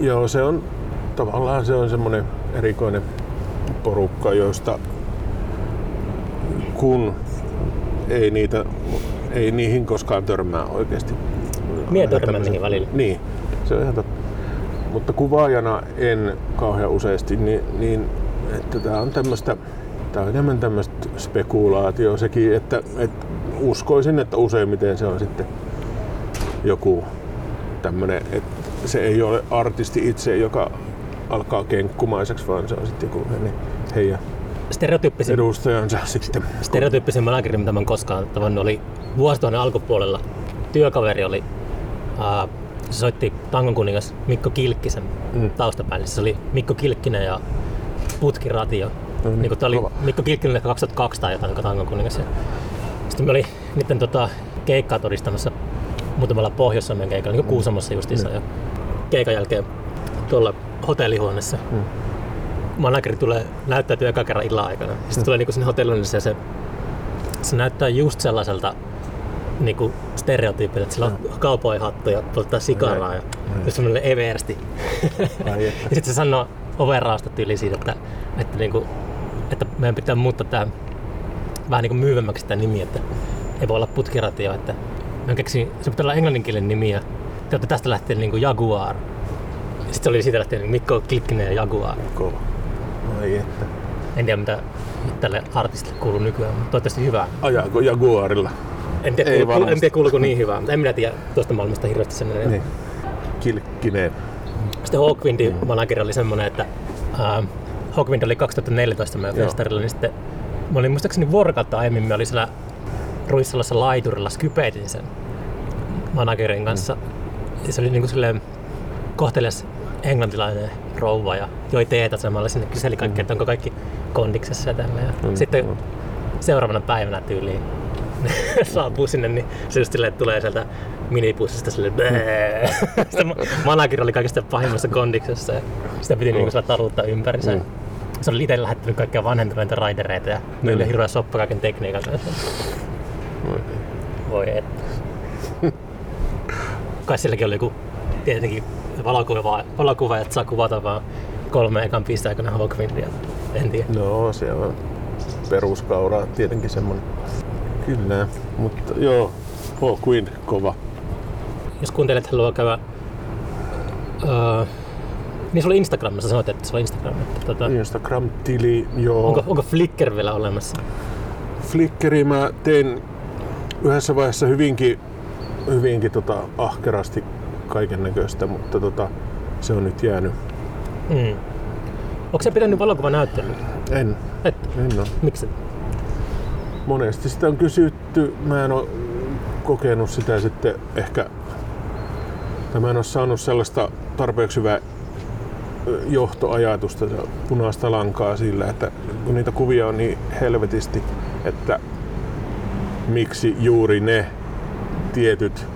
Joo, se on tavallaan se on semmoinen erikoinen porukka, joista kun ei, niitä, ei niihin koskaan törmää oikeasti. Mie törmään niihin välillä. Niin, se on ihan totta. Mutta kuvaajana en kauhean useasti, niin, niin että tämä on tämmöistä, tämä on enemmän tämmöistä spekulaatio sekin, että, että uskoisin, että useimmiten se on sitten joku tämmöinen, että se ei ole artisti itse, joka alkaa kenkkumaiseksi, vaan se on sitten joku hänen, heidän Stereotyyppisin, edustajansa sitten. stereotyyppisin managerin, mitä mä koskaan tavannut, oli vuosituhannen alkupuolella. Työkaveri oli, ää, se soitti Tangon kuningas Mikko Kilkkisen Mm. taustapäälle. Se oli Mikko Kilkkinen ja Putkiratio. No niin, niin, oli kova. Mikko Kilkkinen ehkä 2002 tai jotain, Tangon kuningas. Ja sitten me oli niiden tota, keikkaa todistamassa muutamalla Pohjois-Suomen keikalla, niin kuin Kuusamossa justiinsa. Mm. Ja keikan jälkeen tuolla hotellihuoneessa Mm. Manageri tulee näyttäytyy eka kerran illan aikana. Sitten tulee niinku sinne hotellihuoneeseen ja se, se näyttää just sellaiselta niinku stereotyypiltä, että sillä on kaupoihattu ja polttaa sikaraa ja, ja semmoinen eversti. Ja sitten se sanoo overraasta tyyli siitä, että, että, niinku, että meidän pitää muuttaa tämä vähän niinku myyvemmäksi tämä nimi, että ei voi olla putkiratio, että mä keksin, se pitää olla englanninkielinen nimi ja te tästä lähtien niinku Jaguar. Sitten se oli siitä lähtien niinku Mikko Klikkinen ja Jaguar. Kova. Ai että. En tiedä mitä tälle artistille kuuluu nykyään, mutta toivottavasti hyvää. Ajaako Jaguarilla? En tiedä, Ei kuulu, en tiedä kuuluuko niin hyvää, mutta en minä tiedä tuosta maailmasta hirveästi semmoinen. Niin. Kilkkinen. Sitten Hawkwindin manageri oli semmoinen, että äh, Hawkwind oli 2014 meidän festarilla, niin sitten mä olin muistaakseni vuorokautta aiemmin, mä olin siellä Ruissalassa laiturilla, skypeitin sen managerin kanssa. Ja se oli niinku silleen kohtelias englantilainen rouva ja joi teetä samalla sinne kyseli kaikkea, että onko kaikki kondiksessa ja tällä. Ja Mm, sitten mm. seuraavana päivänä tyyliin saapuu sinne, niin se just silleen, että tulee sieltä minipussista silleen bää. Sitten ma- manageri oli kaikista pahimmassa kondiksessa ja sitä piti niinku sillä taruttaa ympärinsä. Mm. Se oli itse lähettänyt kaikkia vanhentuneita raidereita ja meillä Mm. hirveä soppa kaiken tekniikan kanssa. Voi et. Kai silläkin oli joku tietenkin valokuva, valokuvaajat saa kuvata vaan kolme ekan pisteen aikana Hawkwindia. En tiedä. No, se on peruskaura tietenkin semmonen. Kyllä, mutta joo, Hawkwind kova. Jos kuuntelet, että haluaa käydä... Öö, niin oli Instagramissa, sanoit, että oli Instagram. Että, tota, Instagram-tili, joo. onko, onko Flickr vielä olemassa? Flickri mä tein yhdessä vaiheessa hyvinkin, hyvinkin tota, ahkerasti kaiken näköistä, mutta tota, se on nyt jäänyt. Mm. Onko se pitänyt valokuvanäyttelyä? En, Et, en ole. miksi? Monesti sitä on kysytty, mä en ole kokenut sitä sitten ehkä, tai mä en ole saanut sellaista tarpeeksi hyvää johtoajatusta, ja punaista lankaa sillä, että kun niitä kuvia on niin helvetisti, että miksi juuri ne tietyt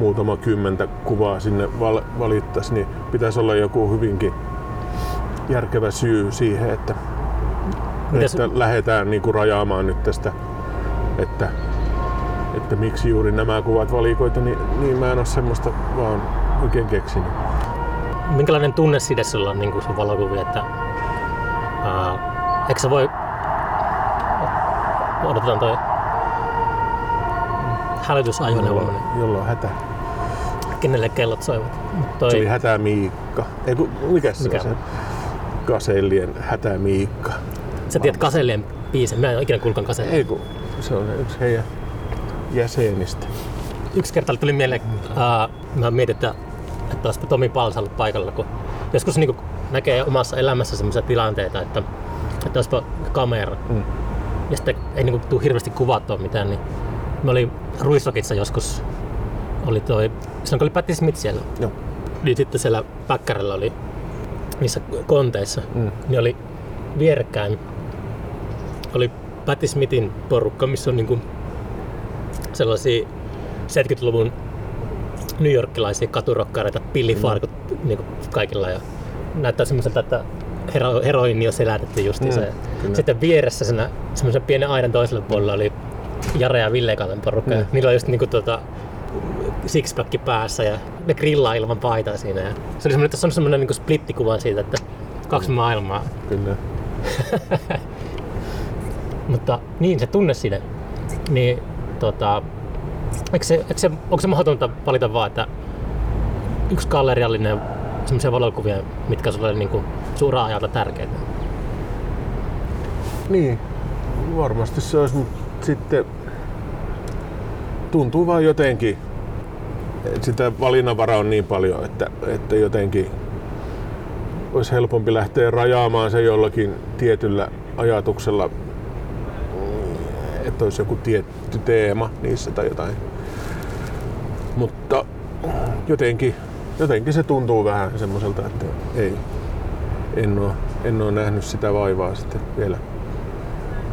muutama kymmentä kuvaa sinne val- valittaisi, niin pitäisi olla joku hyvinkin järkevä syy siihen, että Mitäs- että lähdetään niinku rajaamaan nyt tästä, että, että miksi juuri nämä kuvat valikoita, niin, niin mä en ole semmoista vaan oikein keksinyt. Minkälainen tunneside sulla on niin kuin sun valokuvia, että uh, eikö sä voi... Odotetaan toi hälytysajoneuvo, Jolloin, jolloin hätä. Kenelle kellot soivat. Mut Se oli Toi, hätä Miikka. Ei kun, mikä se Mikä? on se? Kasellien hätä Miikka. sä tiedät Kasellien biisin, mä en ole ikinä kuulkaan Kasellien. Ei kun, se on yksi heidän jäsenistä. Yksi kerta tuli mieleen, uh, mä mietin, että, että olisipa Tomi Pals ollut paikalla, kun joskus niin näkee omassa elämässä sellaisia tilanteita, että, että olisipa kamera. Mm. ja sitten ei niinku tule hirveästi kuvattua mitään, niin me oli Ruisrokissa joskus, oli toi, silloin kun oli Patti Smith siellä, Joo. niin sitten siellä Päkkärillä oli niissä konteissa, Mm. niin oli vierekkäin, oli Patti Smithin porukka, missä on niinku sellaisia 70-luvun New Yorkilaisia katurokkareita, pillifarkut mm. niinku kaikilla ja näyttää semmoiselta, että hero, heroini on selätetty justiinsa. Mm, kyllä. Sitten vieressä semmoisen pienen aidan toisella puolella oli Jare ja Ville Kallen porukka. Mm. Niillä oli just niinku tota, sixpack päässä ja ne grillaa ilman paitaa siinä. Ja se oli semmoinen, tässä on semmoinen niin splittikuva siitä, että kaksi maailmaa. Kyllä. Mutta niin, se tunne siinä, niin tota, eikö se, eikö se, onko se mahdotonta valita vaan, että yksi galleriallinen semmoisia valokuvia, mitkä sulle niin kuin, suuraa ajalta tärkeitä? Niin, varmasti se olisi, sitten tuntuu vaan jotenkin, sitä valinnanvaraa on niin paljon, että, että jotenkin olisi helpompi lähteä rajaamaan se jollakin tietyllä ajatuksella, että olisi joku tietty teema niissä tai jotain. Mutta jotenkin, jotenkin se tuntuu vähän semmoiselta, että ei, en ole, en ole nähnyt sitä vaivaa sitten vielä.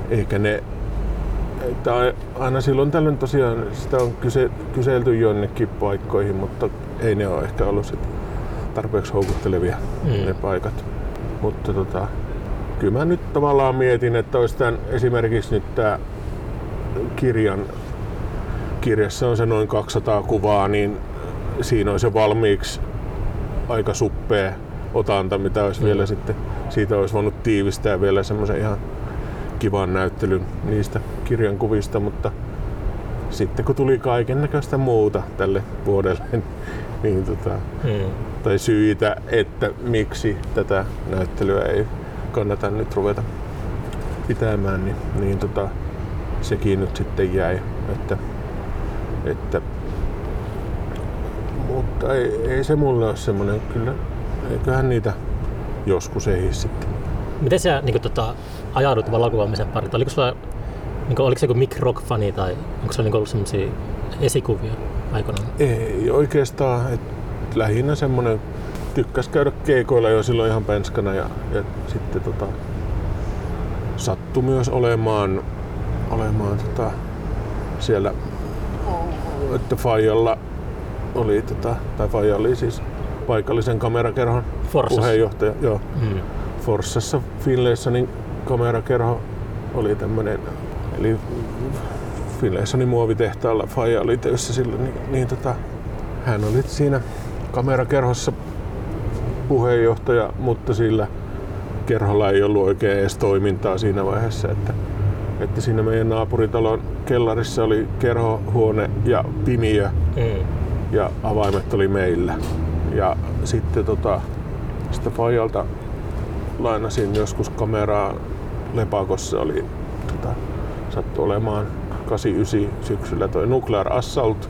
Eikä ne, että aina silloin tällöin tosiaan sitä on kyse, kyselty jonnekin paikkoihin, mutta ei ne ole ehkä ollut sit tarpeeksi houkuttelevia mm. ne paikat. Mutta tota, kyllä mä nyt tavallaan mietin, että olisi tämän, esimerkiksi nyt tämä kirjan, kirjassa on se noin 200 kuvaa, niin siinä on se valmiiksi aika suppea otanta, mitä olisi mm. vielä sitten, siitä olisi voinut tiivistää vielä semmoisen ihan kivan näyttelyn niistä kirjan kuvista, mutta sitten kun tuli kaiken näköistä muuta tälle vuodelle, niin tota, mm. tai syitä, että miksi tätä näyttelyä ei kannata nyt ruveta pitämään, niin, niin tota, sekin nyt sitten jäi. Että, että, mutta ei, ei se mulle ole semmoinen, kyllä, eiköhän niitä joskus ehdi sitten. Miten sä niin kuin, tota, ajaudut valokuvaamisen parit? Oliko sulla niin oliko se joku Mick Rock-fani tai onko se niin ollut semmoisia esikuvia aikoinaan? Ei oikeastaan. Et lähinnä semmoinen tykkäs käydä keikoilla jo silloin ihan penskana ja, ja sitten tota, sattui myös olemaan, olemaan tota, siellä, että Fajalla oli, tota, tai Faja oli siis paikallisen kamerakerhon Forssassa. puheenjohtaja. Joo. Hmm. Forssassa Finlaysonin kamerakerho oli tämmöinen, eli Finlaysonin muovitehtaalla Faija oli töissä silloin, niin, niin tota, hän oli siinä kamerakerhossa puheenjohtaja, mutta sillä kerholla ei ollut oikein edes toimintaa siinä vaiheessa, että, että siinä meidän naapuritalon kellarissa oli kerhohuone ja pimiö mm. ja avaimet oli meillä. Ja sitten tota, sitä Fajalta lainasin joskus kameraa Lepakossa oli sattu olemaan 89 syksyllä toi Nuclear Assault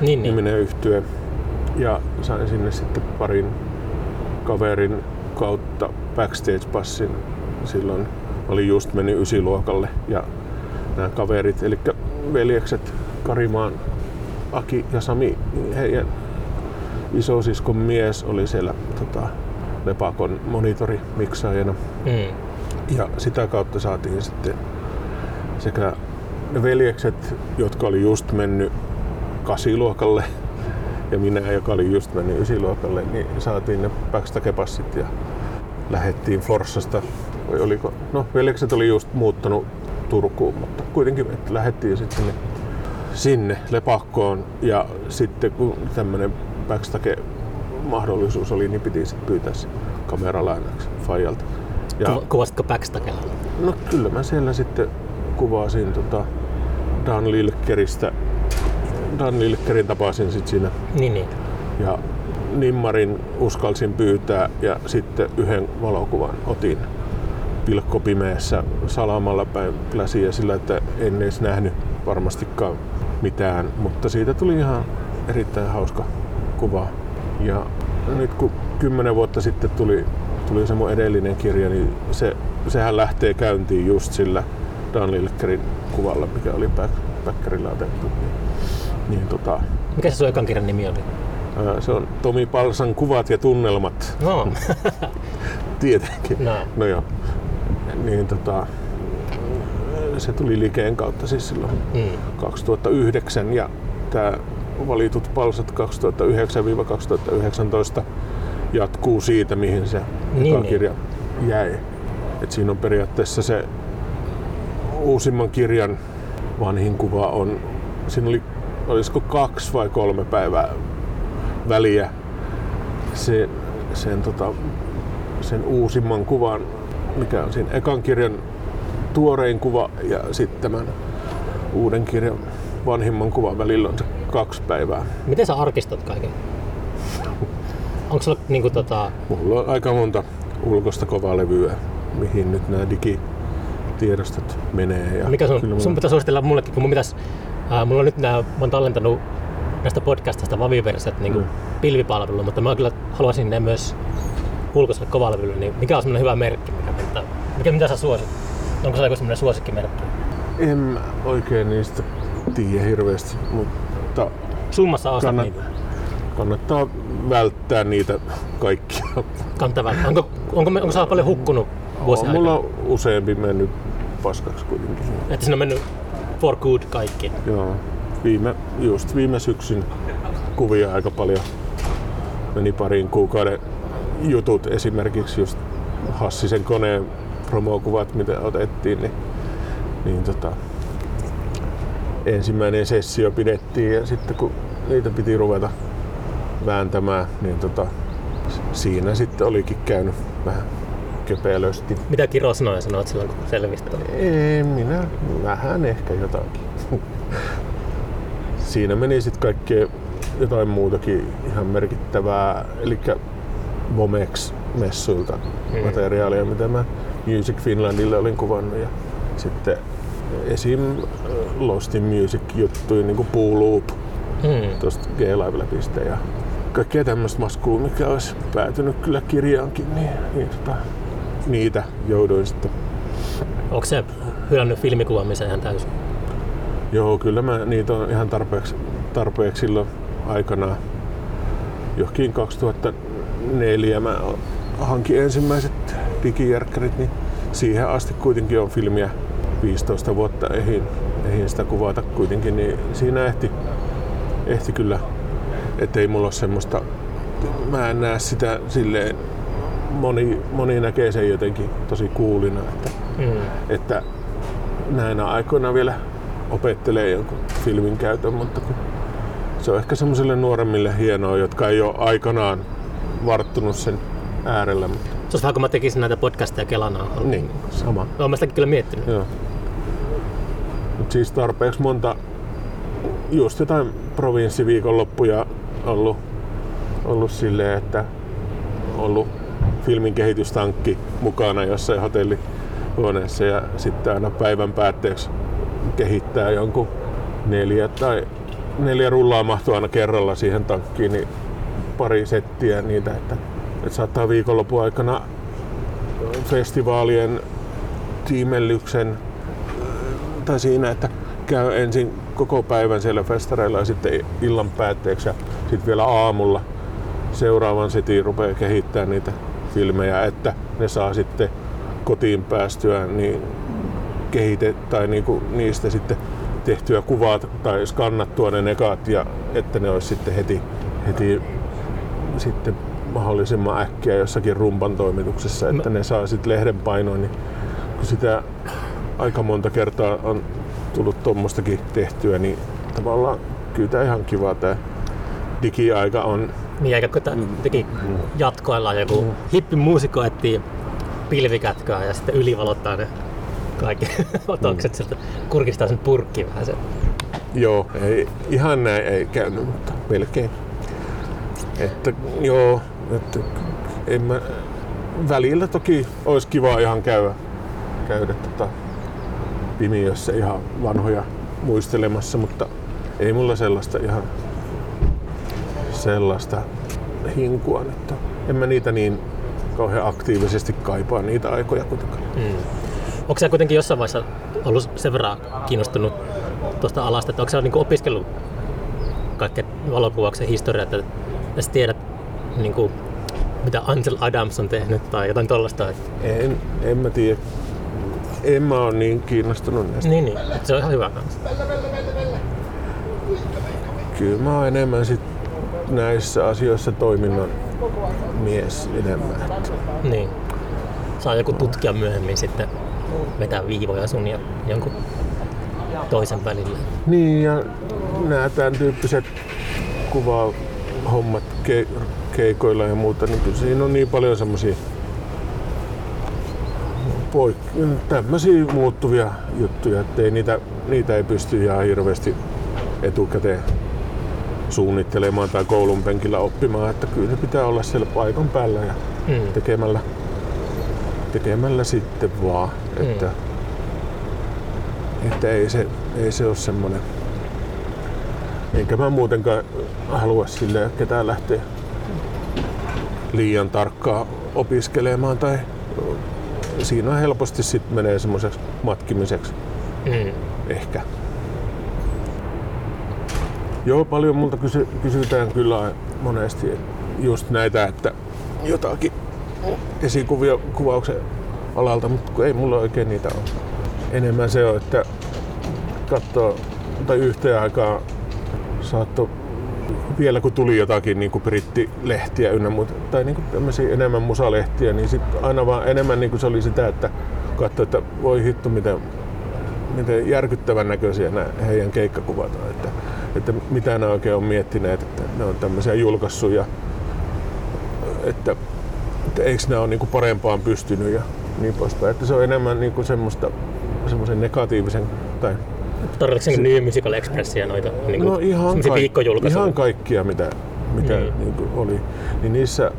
niin, niminen niin. yhtye. Ja sain sinne sitten parin kaverin kautta backstage-passin. Silloin oli just mennyt ysiluokalle ja nämä kaverit, eli veljekset Karimaan Aki ja Sami, niin heidän isosiskon mies oli siellä tota, Lepakon monitori-miksaajana. Mm. Ja sitä kautta saatiin sitten sekä ne veljekset, jotka oli just mennyt kasiluokalle ja minä, joka oli just mennyt ysiluokalle, niin saatiin ne backstakepassit ja lähettiin Forssasta. Vai oliko? No, veljekset oli just muuttanut Turkuun, mutta kuitenkin että lähettiin sitten sinne, sinne lepakkoon ja sitten kun tämmöinen backstake mahdollisuus oli, niin piti sitten pyytää se kameralainaksi Fajalta. Ja, Kuvasitko backstakella? No kyllä mä siellä sitten kuvasin tota Dan Lilkeristä. Dan Lilkerin tapasin sitten siinä. Niin, niin. Ja Nimmarin uskalsin pyytää ja sitten yhden valokuvan otin pilkkopimeessä salamalla päin pläsiä sillä, että en edes nähnyt varmastikaan mitään, mutta siitä tuli ihan erittäin hauska kuva. Ja nyt kun kymmenen vuotta sitten tuli, tuli se mun edellinen kirja, niin se, sehän lähtee käyntiin just sillä Dan Lilkerin kuvalla, mikä oli Päkkärillä otettu. Niin, niin tota, mikä se sun ekan kirjan nimi oli? Se on Tomi Palsan kuvat ja tunnelmat. No. Tietenkin. No. no joo. Niin tota, se tuli Likeen kautta siis silloin mm. 2009 ja tämä valitut palsat 2009-2019 jatkuu siitä, mihin se niin, kirja niin. jäi. Et siinä on periaatteessa se uusimman kirjan vanhin kuva on, siinä oli olisiko kaksi vai kolme päivää väliä se, sen, tota, sen uusimman kuvan, mikä on siinä ekan kirjan tuorein kuva ja sitten tämän uuden kirjan vanhimman kuvan välillä on se kaksi päivää. Miten sä arkistot kaiken? Onko sulla niinku tota... Mulla on aika monta ulkoista kovaa levyä, mihin nyt nämä digitiedostot menee. Ja Mikä sun, kyllä sun pitää suositella mullekin, kun mun pitäis, ää, mulla on nyt nää, mä oon tallentanut näistä podcastista Vaviversat niin Mm. pilvipalveluun, mutta mä kyllä haluaisin ne myös ulkoiselle kovalevylle, niin mikä on semmoinen hyvä merkki, mikä, mikä, mikä mitä sä suosit? Onko se joku semmoinen suosikkimerkki? En mä oikein niistä tiedä hirveästi, mutta Summassa ostat Kannat- niitä. kannattaa välttää niitä kaikkia. Kantaa onko, onko, me- onko sä paljon hukkunut vuosien On mulla on useampi mennyt paskaksi kuitenkin. Että siinä on mennyt for good kaikki. Joo. Viime, just viime syksyn kuvia aika paljon meni parin kuukauden jutut esimerkiksi just Hassisen koneen promokuvat, mitä otettiin, niin, niin tota, ensimmäinen sessio pidettiin ja sitten kun niitä piti ruveta vääntämään, niin tota, siinä sitten olikin käynyt vähän köpelösti. Mitä Kiro sanoi sanoit silloin, kun selvistä? Ei, minä vähän ehkä jotakin. Siinä meni sitten kaikkea jotain muutakin ihan merkittävää, eli Vomex-messuilta Mm. materiaalia, mitä mä Music Finlandille olin kuvannut. Ja sitten esim. Lost in Music-juttuja, niin kuin Poo Loop Hmm. tuosta G-Live-läpistä ja kaikkea tämmöistä maskua, mikä olisi päätynyt kyllä kirjaankin, niin, niin tota, niitä jouduin sitten Onko se hylännyt filmikuvaamisen ihan täysin? Joo, kyllä mä niitä on ihan tarpeeksi, tarpeeksi silloin aikanaan. Johonkin 2004 mä hankin ensimmäiset digijärkkärit, niin siihen asti kuitenkin on filmiä 15 vuotta ehin, ehin sitä kuvata kuitenkin, niin siinä ehti, ehti kyllä, ettei mulla ole semmoista, mä en näe sitä silleen, moni, moni näkee sen jotenkin tosi kuulina, että Hmm. että näinä aikoina vielä opettelee jonkun filmin käytön, mutta kun se on ehkä semmoisille nuoremmille hienoa, jotka ei ole aikanaan varttunut sen äärellä. Mutta Se olisi kun mä tekisin näitä podcasteja Kelana. niin, sama. Olen mä sitäkin kyllä miettinyt. Joo. Mut siis tarpeeksi monta just jotain provinssiviikonloppuja ollut, ollut silleen, että ollut filmin kehitystankki mukana jossain hotellihuoneessa ja sitten aina päivän päätteeksi kehittää jonkun neljä tai neljä rullaa mahtuu aina kerralla siihen tankkiin, niin pari settiä niitä, että, että saattaa viikonlopun aikana festivaalien tiimellyksen tai siinä, että käy ensin koko päivän siellä festareilla ja sitten illan päätteeksi ja sitten vielä aamulla seuraavan setin rupeaa kehittämään niitä filmejä, että ne saa sitten kotiin päästyä niin kehitet, tai niinku niistä sitten tehtyä kuvat tai skannattua ne nekat ja että ne olisi sitten heti, heti sitten mahdollisimman äkkiä jossakin rumpan toimituksessa, että ne saa sitten lehden painoon, niin kun sitä aika monta kertaa on tullut tuommoistakin tehtyä, niin tavallaan kyllä tämä ihan kiva tämä digiaika on. Niin eikä kun tää teki jatkoillaan joku hippimuusikko etsii pilvikätköä ja sitten ylivalottaa ne kaikki otokset sieltä kurkistaa sen purkkiin vähän sen. Joo, ei, ihan näin ei käynyt, mutta melkein. Että joo, että en mä, välillä toki olisi kiva ihan käydä, käydä tota pimiössä ihan vanhoja muistelemassa, mutta ei mulla sellaista ihan sellaista hinkua ole. En mä niitä niin kauhean aktiivisesti kaipaa niitä aikoja kuitenkaan. Mm. Onko sä kuitenkin jossain vaiheessa ollut sen verran kiinnostunut tuosta alasta, että onko sä niinku opiskellut kaikkea valokuvauksen historiaa, että sä tiedät niinku, mitä Ansel Adams on tehnyt tai jotain tollasta. Että... En, en mä tiedä. En mä ole niin kiinnostunut näistä. Niin, niin. Että se on ihan hyvä kanssa. Kyllä mä oon enemmän sit näissä asioissa toiminnan mies enemmän. Niin. Saa joku tutkija myöhemmin sitten vetää viivoja sun ja jonkun toisen välillä. Niin ja nämä tämän tyyppiset kuvahommat ke, keikoilla ja muuta, niin kyllä siinä on niin paljon semmoisia poik- tämmöisiä muuttuvia juttuja, että ei niitä, niitä ei pysty ihan hirveästi etukäteen suunnittelemaan tai koulun penkillä oppimaan, että kyllä se pitää olla siellä paikan päällä ja Mm. tekemällä, tekemällä sitten vaan, että, että ei, se, ei se ole semmoinen. Enkä mä muutenkaan halua sille ketään lähteä liian tarkkaa opiskelemaan tai siinä helposti sitten menee semmoiseksi matkimiseksi Mm. ehkä. Joo, paljon multa kysy- kysytään kyllä monesti just näitä, että jotakin esikuvia kuvauksen alalta, mutta ei mulla oikein niitä ole. Enemmän se on, että katsoo tai yhteen aikaan saattoi vielä kun tuli jotakin niin kuin brittilehtiä ynnä muuta, tai niin kuin tämmöisiä enemmän musalehtiä, niin sit aina vaan enemmän niin kuin se oli sitä, että katsoi, että voi hitto, miten, miten järkyttävän näköisiä nämä heidän keikkakuvat on. Että, että mitä ne oikein on miettineet, että ne on tämmöisiä julkaissuja, että, että eikö ne ole niin kuin parempaan pystynyt ja niin poispäin. Että se on enemmän niin kuin semmoista, semmoisen negatiivisen tai Tarvitsetko se... New Musical Expressia noita niin No ihan, kaik- ihan kaikkia, mitä, mitä Mm. niin. niin oli. Niin niissä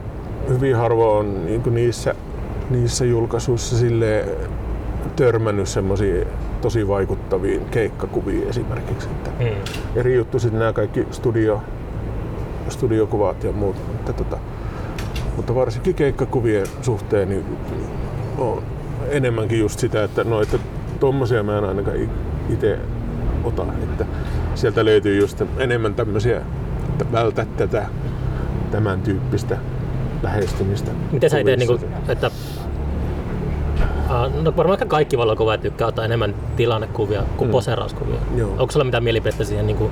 hyvin harvoin on niin niissä, niissä julkaisuissa sille törmännyt semmoisiin tosi vaikuttaviin keikkakuviin esimerkiksi. Että Mm. eri juttu sitten nämä kaikki studio, studiokuvat ja muut. Mutta, tota, mutta varsinkin keikkakuvien suhteen niin on enemmänkin just sitä, että no, että tommosia mä en ainakaan itse ota. Että sieltä löytyy just enemmän tämmöisiä, että vältä tätä tämän tyyppistä lähestymistä. Miten sä itse, niin kuin, että Uh, no varmaan ehkä kaikki valokuvaajat tykkää ottaa enemmän tilannekuvia kuin Mm. mm. poseerauskuvia. Joo. Onko sulla mitään mielipidettä siihen? Niin kuin,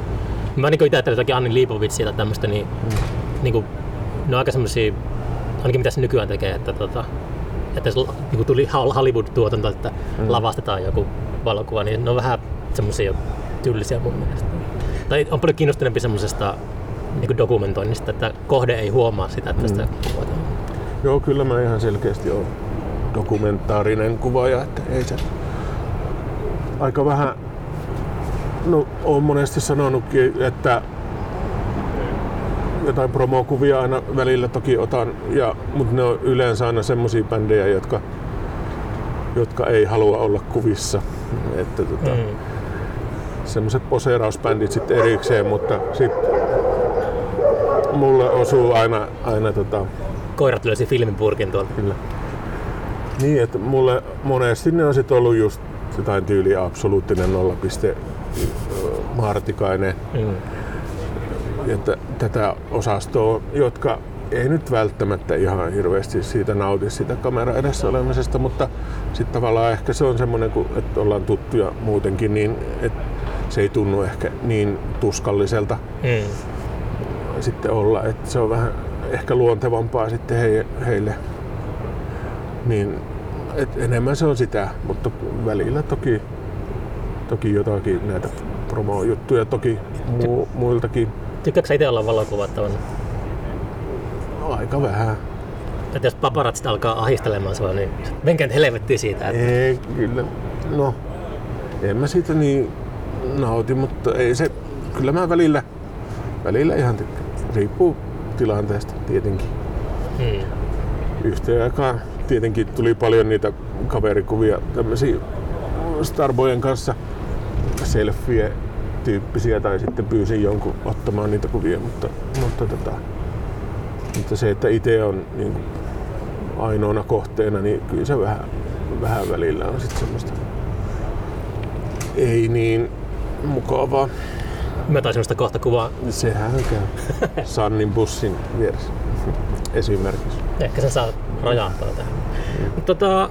mä niin itse ajattelen jotakin Anni Liipovitsia tai tämmöistä, niin, Mm. niin kuin, ne on aika semmoisia, ainakin mitä se nykyään tekee, että, tota, että jos niin kuin tuli Hollywood-tuotanto, että Mm. mm. lavastetaan joku valokuva, niin ne on vähän semmoisia tyllisiä mun mielestä. Tai on paljon kiinnostuneempi semmoisesta niin dokumentoinnista, että kohde ei huomaa sitä, että sitä kuvataan. Joo, kyllä mä ihan selkeästi olen dokumentaarinen kuvaaja, että ei se aika vähän, no olen monesti sanonutkin, että jotain promokuvia aina välillä toki otan, ja, mutta ne on yleensä aina semmosia bändejä, jotka, jotka ei halua olla kuvissa. Että tota, Mm. semmoiset poseerausbändit sitten erikseen, mutta sitten mulle osuu aina, aina tota, Koirat löysi filmipurkin tuolta. Kyllä. Niin, että mulle monesti ne on sit ollut just jotain tyyliä absoluuttinen nollapiste Martikainen Mm. t- tätä osastoa, jotka ei nyt välttämättä ihan hirveästi siitä nauti siitä kamera edessä olemisesta, mutta sitten tavallaan ehkä se on semmoinen, kun, että ollaan tuttuja muutenkin, niin että se ei tunnu ehkä niin tuskalliselta Mm. sitten olla, että se on vähän ehkä luontevampaa sitten he, heille. Niin, et enemmän se on sitä, mutta välillä toki, toki jotakin näitä promo-juttuja toki mu, muiltakin Tykkääkö sä itse olla valokuvattavan? aika vähän. Että jos paparatsit alkaa ahistelemaan sua, niin menkää nyt helvettiin siitä. Että... Ei, kyllä, no, en mä siitä niin nauti, mutta ei se, kyllä mä välillä, välillä ihan tykkään. Riippuu tilanteesta tietenkin. Mm. yhteen aikaan tietenkin tuli paljon niitä kaverikuvia, tämmöisiä Starboyen kanssa selfie tyyppisiä tai sitten pyysin jonkun ottamaan niitä kuvia, mutta, mutta, tota, mutta se, että itse on niin kuin ainoana kohteena, niin kyllä se vähän, vähän välillä on sitten semmoista ei niin mukavaa. Mä taisin sitä kohta kuvaa. Sehän käy Sannin bussin vieressä esimerkiksi. Ehkä sen saa rajantaa tähän. Mutta tota,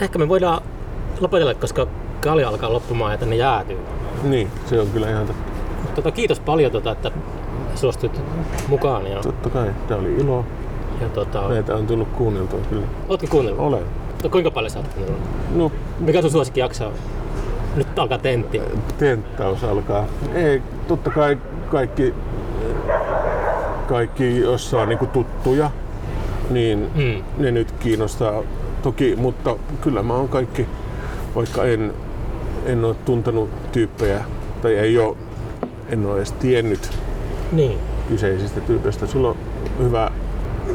ehkä me voidaan lopetella, koska kalja alkaa loppumaan ja tänne jäätyy. Niin, se on kyllä ihan totta. Tota, kiitos paljon, tota, että suostuit mukaan. Ja, Totta kai, tämä oli ilo. ja tota, Meitä on tullut kuunneltua kyllä. ootko kuunnellut? Olen. Mutta kuinka paljon sä oot kuunnellut? No, Mikä sun suosikki jakso on? Nyt alkaa tentti. tenttaus alkaa. Ei, totta kai kaikki, kaikki jossa on niinku tuttuja, niin Mm. ne nyt kiinnostaa toki, mutta kyllä mä oon kaikki, vaikka en, en ole tuntenut tyyppejä tai ei ole, en ole edes tiennyt Niin. kyseisistä tyypeistä. Sulla on hyvä,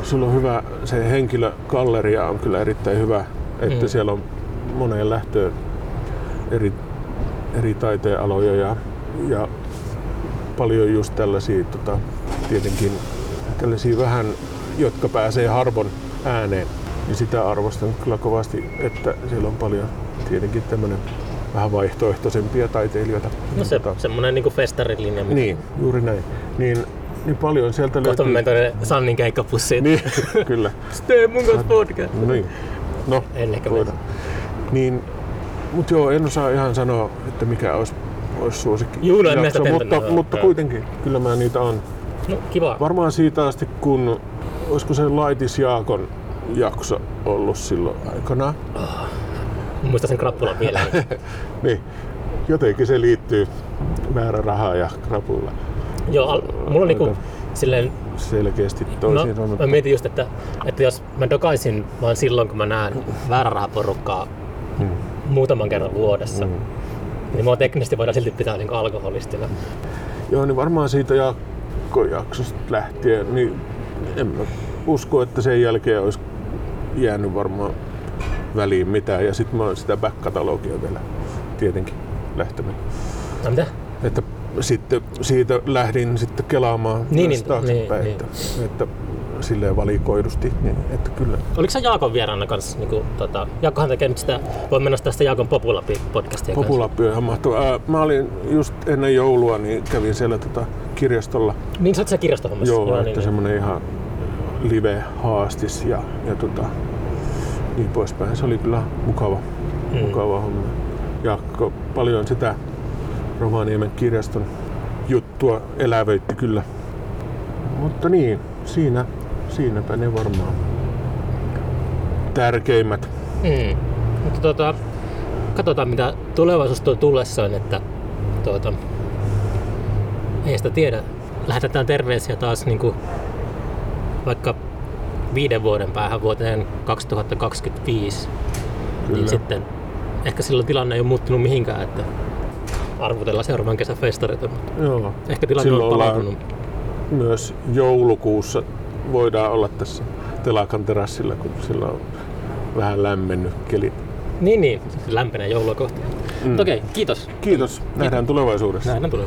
sulla on hyvä se henkilögalleria on kyllä erittäin hyvä, että Mm. siellä on moneen lähtöön eri, eri taiteenaloja ja, ja paljon just tällaisia tota, tietenkin tällaisia vähän, jotka pääsee harvon ääneen, niin sitä arvostan kyllä kovasti, että siellä on paljon tietenkin tämmöinen vähän vaihtoehtoisempia taiteilijoita. No se, Tota, semmonen niinku festarilinja. mitä- niin, juuri näin. Niin, niin paljon sieltä Kohta löytyy. menen tuonne Sannin keikkapussiin. Niin, kyllä. Tee mun kanssa podcast. No niin. No, En ehkä voidaan. Niin, mut joo, en osaa ihan sanoa, että mikä olisi, olisi suosikki. Juu, no en jakso, mutta, tentänyt, mutta joo. kuitenkin, kyllä mä niitä on. No kiva. Varmaan siitä asti, kun olisiko se Laitis Jaakon jakso ollut silloin aikana. Muistan sen krappulan vielä. Niin, jotenkin se liittyy väärä rahaa ja krapulla Joo, al- mulla on niinku silleen, selkeästi toisiin no, mä mietin just, että, että jos mä dokaisin vaan silloin, kun mä näen väärärahaporukkaa Hmm. muutaman kerran vuodessa, Mm. niin mua teknisesti voidaan silti pitää niinku alkoholistina. Joo, niin varmaan siitä jakkojaksosta lähtien, niin en mä usko, että sen jälkeen olisi jäänyt varmaan väliin mitään. Ja sitten mä oon sitä back-katalogia vielä tietenkin lähtenyt. No mitä? Että sitten siitä lähdin sitten kelaamaan Niin, niin, taaksepäin, niin, että, että silleen valikoidusti, niin että kyllä. Oliko sä Jaakon vieraana kanssa? Niinku, tota, Jaakkohan tekee nyt sitä, voi mennä tästä Jaakon Populapi-podcastia kanssa. Populappi on ihan mahtava. Ää, Mä olin just ennen joulua, niin kävin siellä tota kirjastolla Niin sä oot siellä kirjastohommassa? Joo, että niin, semmoinen ihan live-haastis ja, ja tota, niin poispäin. Se oli kyllä mukava, Mm. mukava homma. Ja paljon sitä Rovaniemen kirjaston juttua elävöitti kyllä. Mutta niin, siinä, siinäpä ne varmaan tärkeimmät. Mm. Mutta tota, katsotaan mitä tulevaisuus tuo tullessaan, että tuota, ei sitä tiedä. Lähetetään terveisiä taas niin kuin, vaikka viiden vuoden päähän vuoteen 2025, Kyllä. niin sitten ehkä silloin tilanne ei ole muuttunut mihinkään, että arvutellaan seuraavan kesän festareita, mutta Joo. ehkä tilanne Silloin on palautunut. myös joulukuussa voidaan olla tässä telakan terassilla, kun sillä on vähän lämmennyt kelit. Niin, niin, lämpenee joulua kohti. Mm. Okei, kiitos. Kiitos. Nähdään tulevaisuudessa. Nähdään tulee.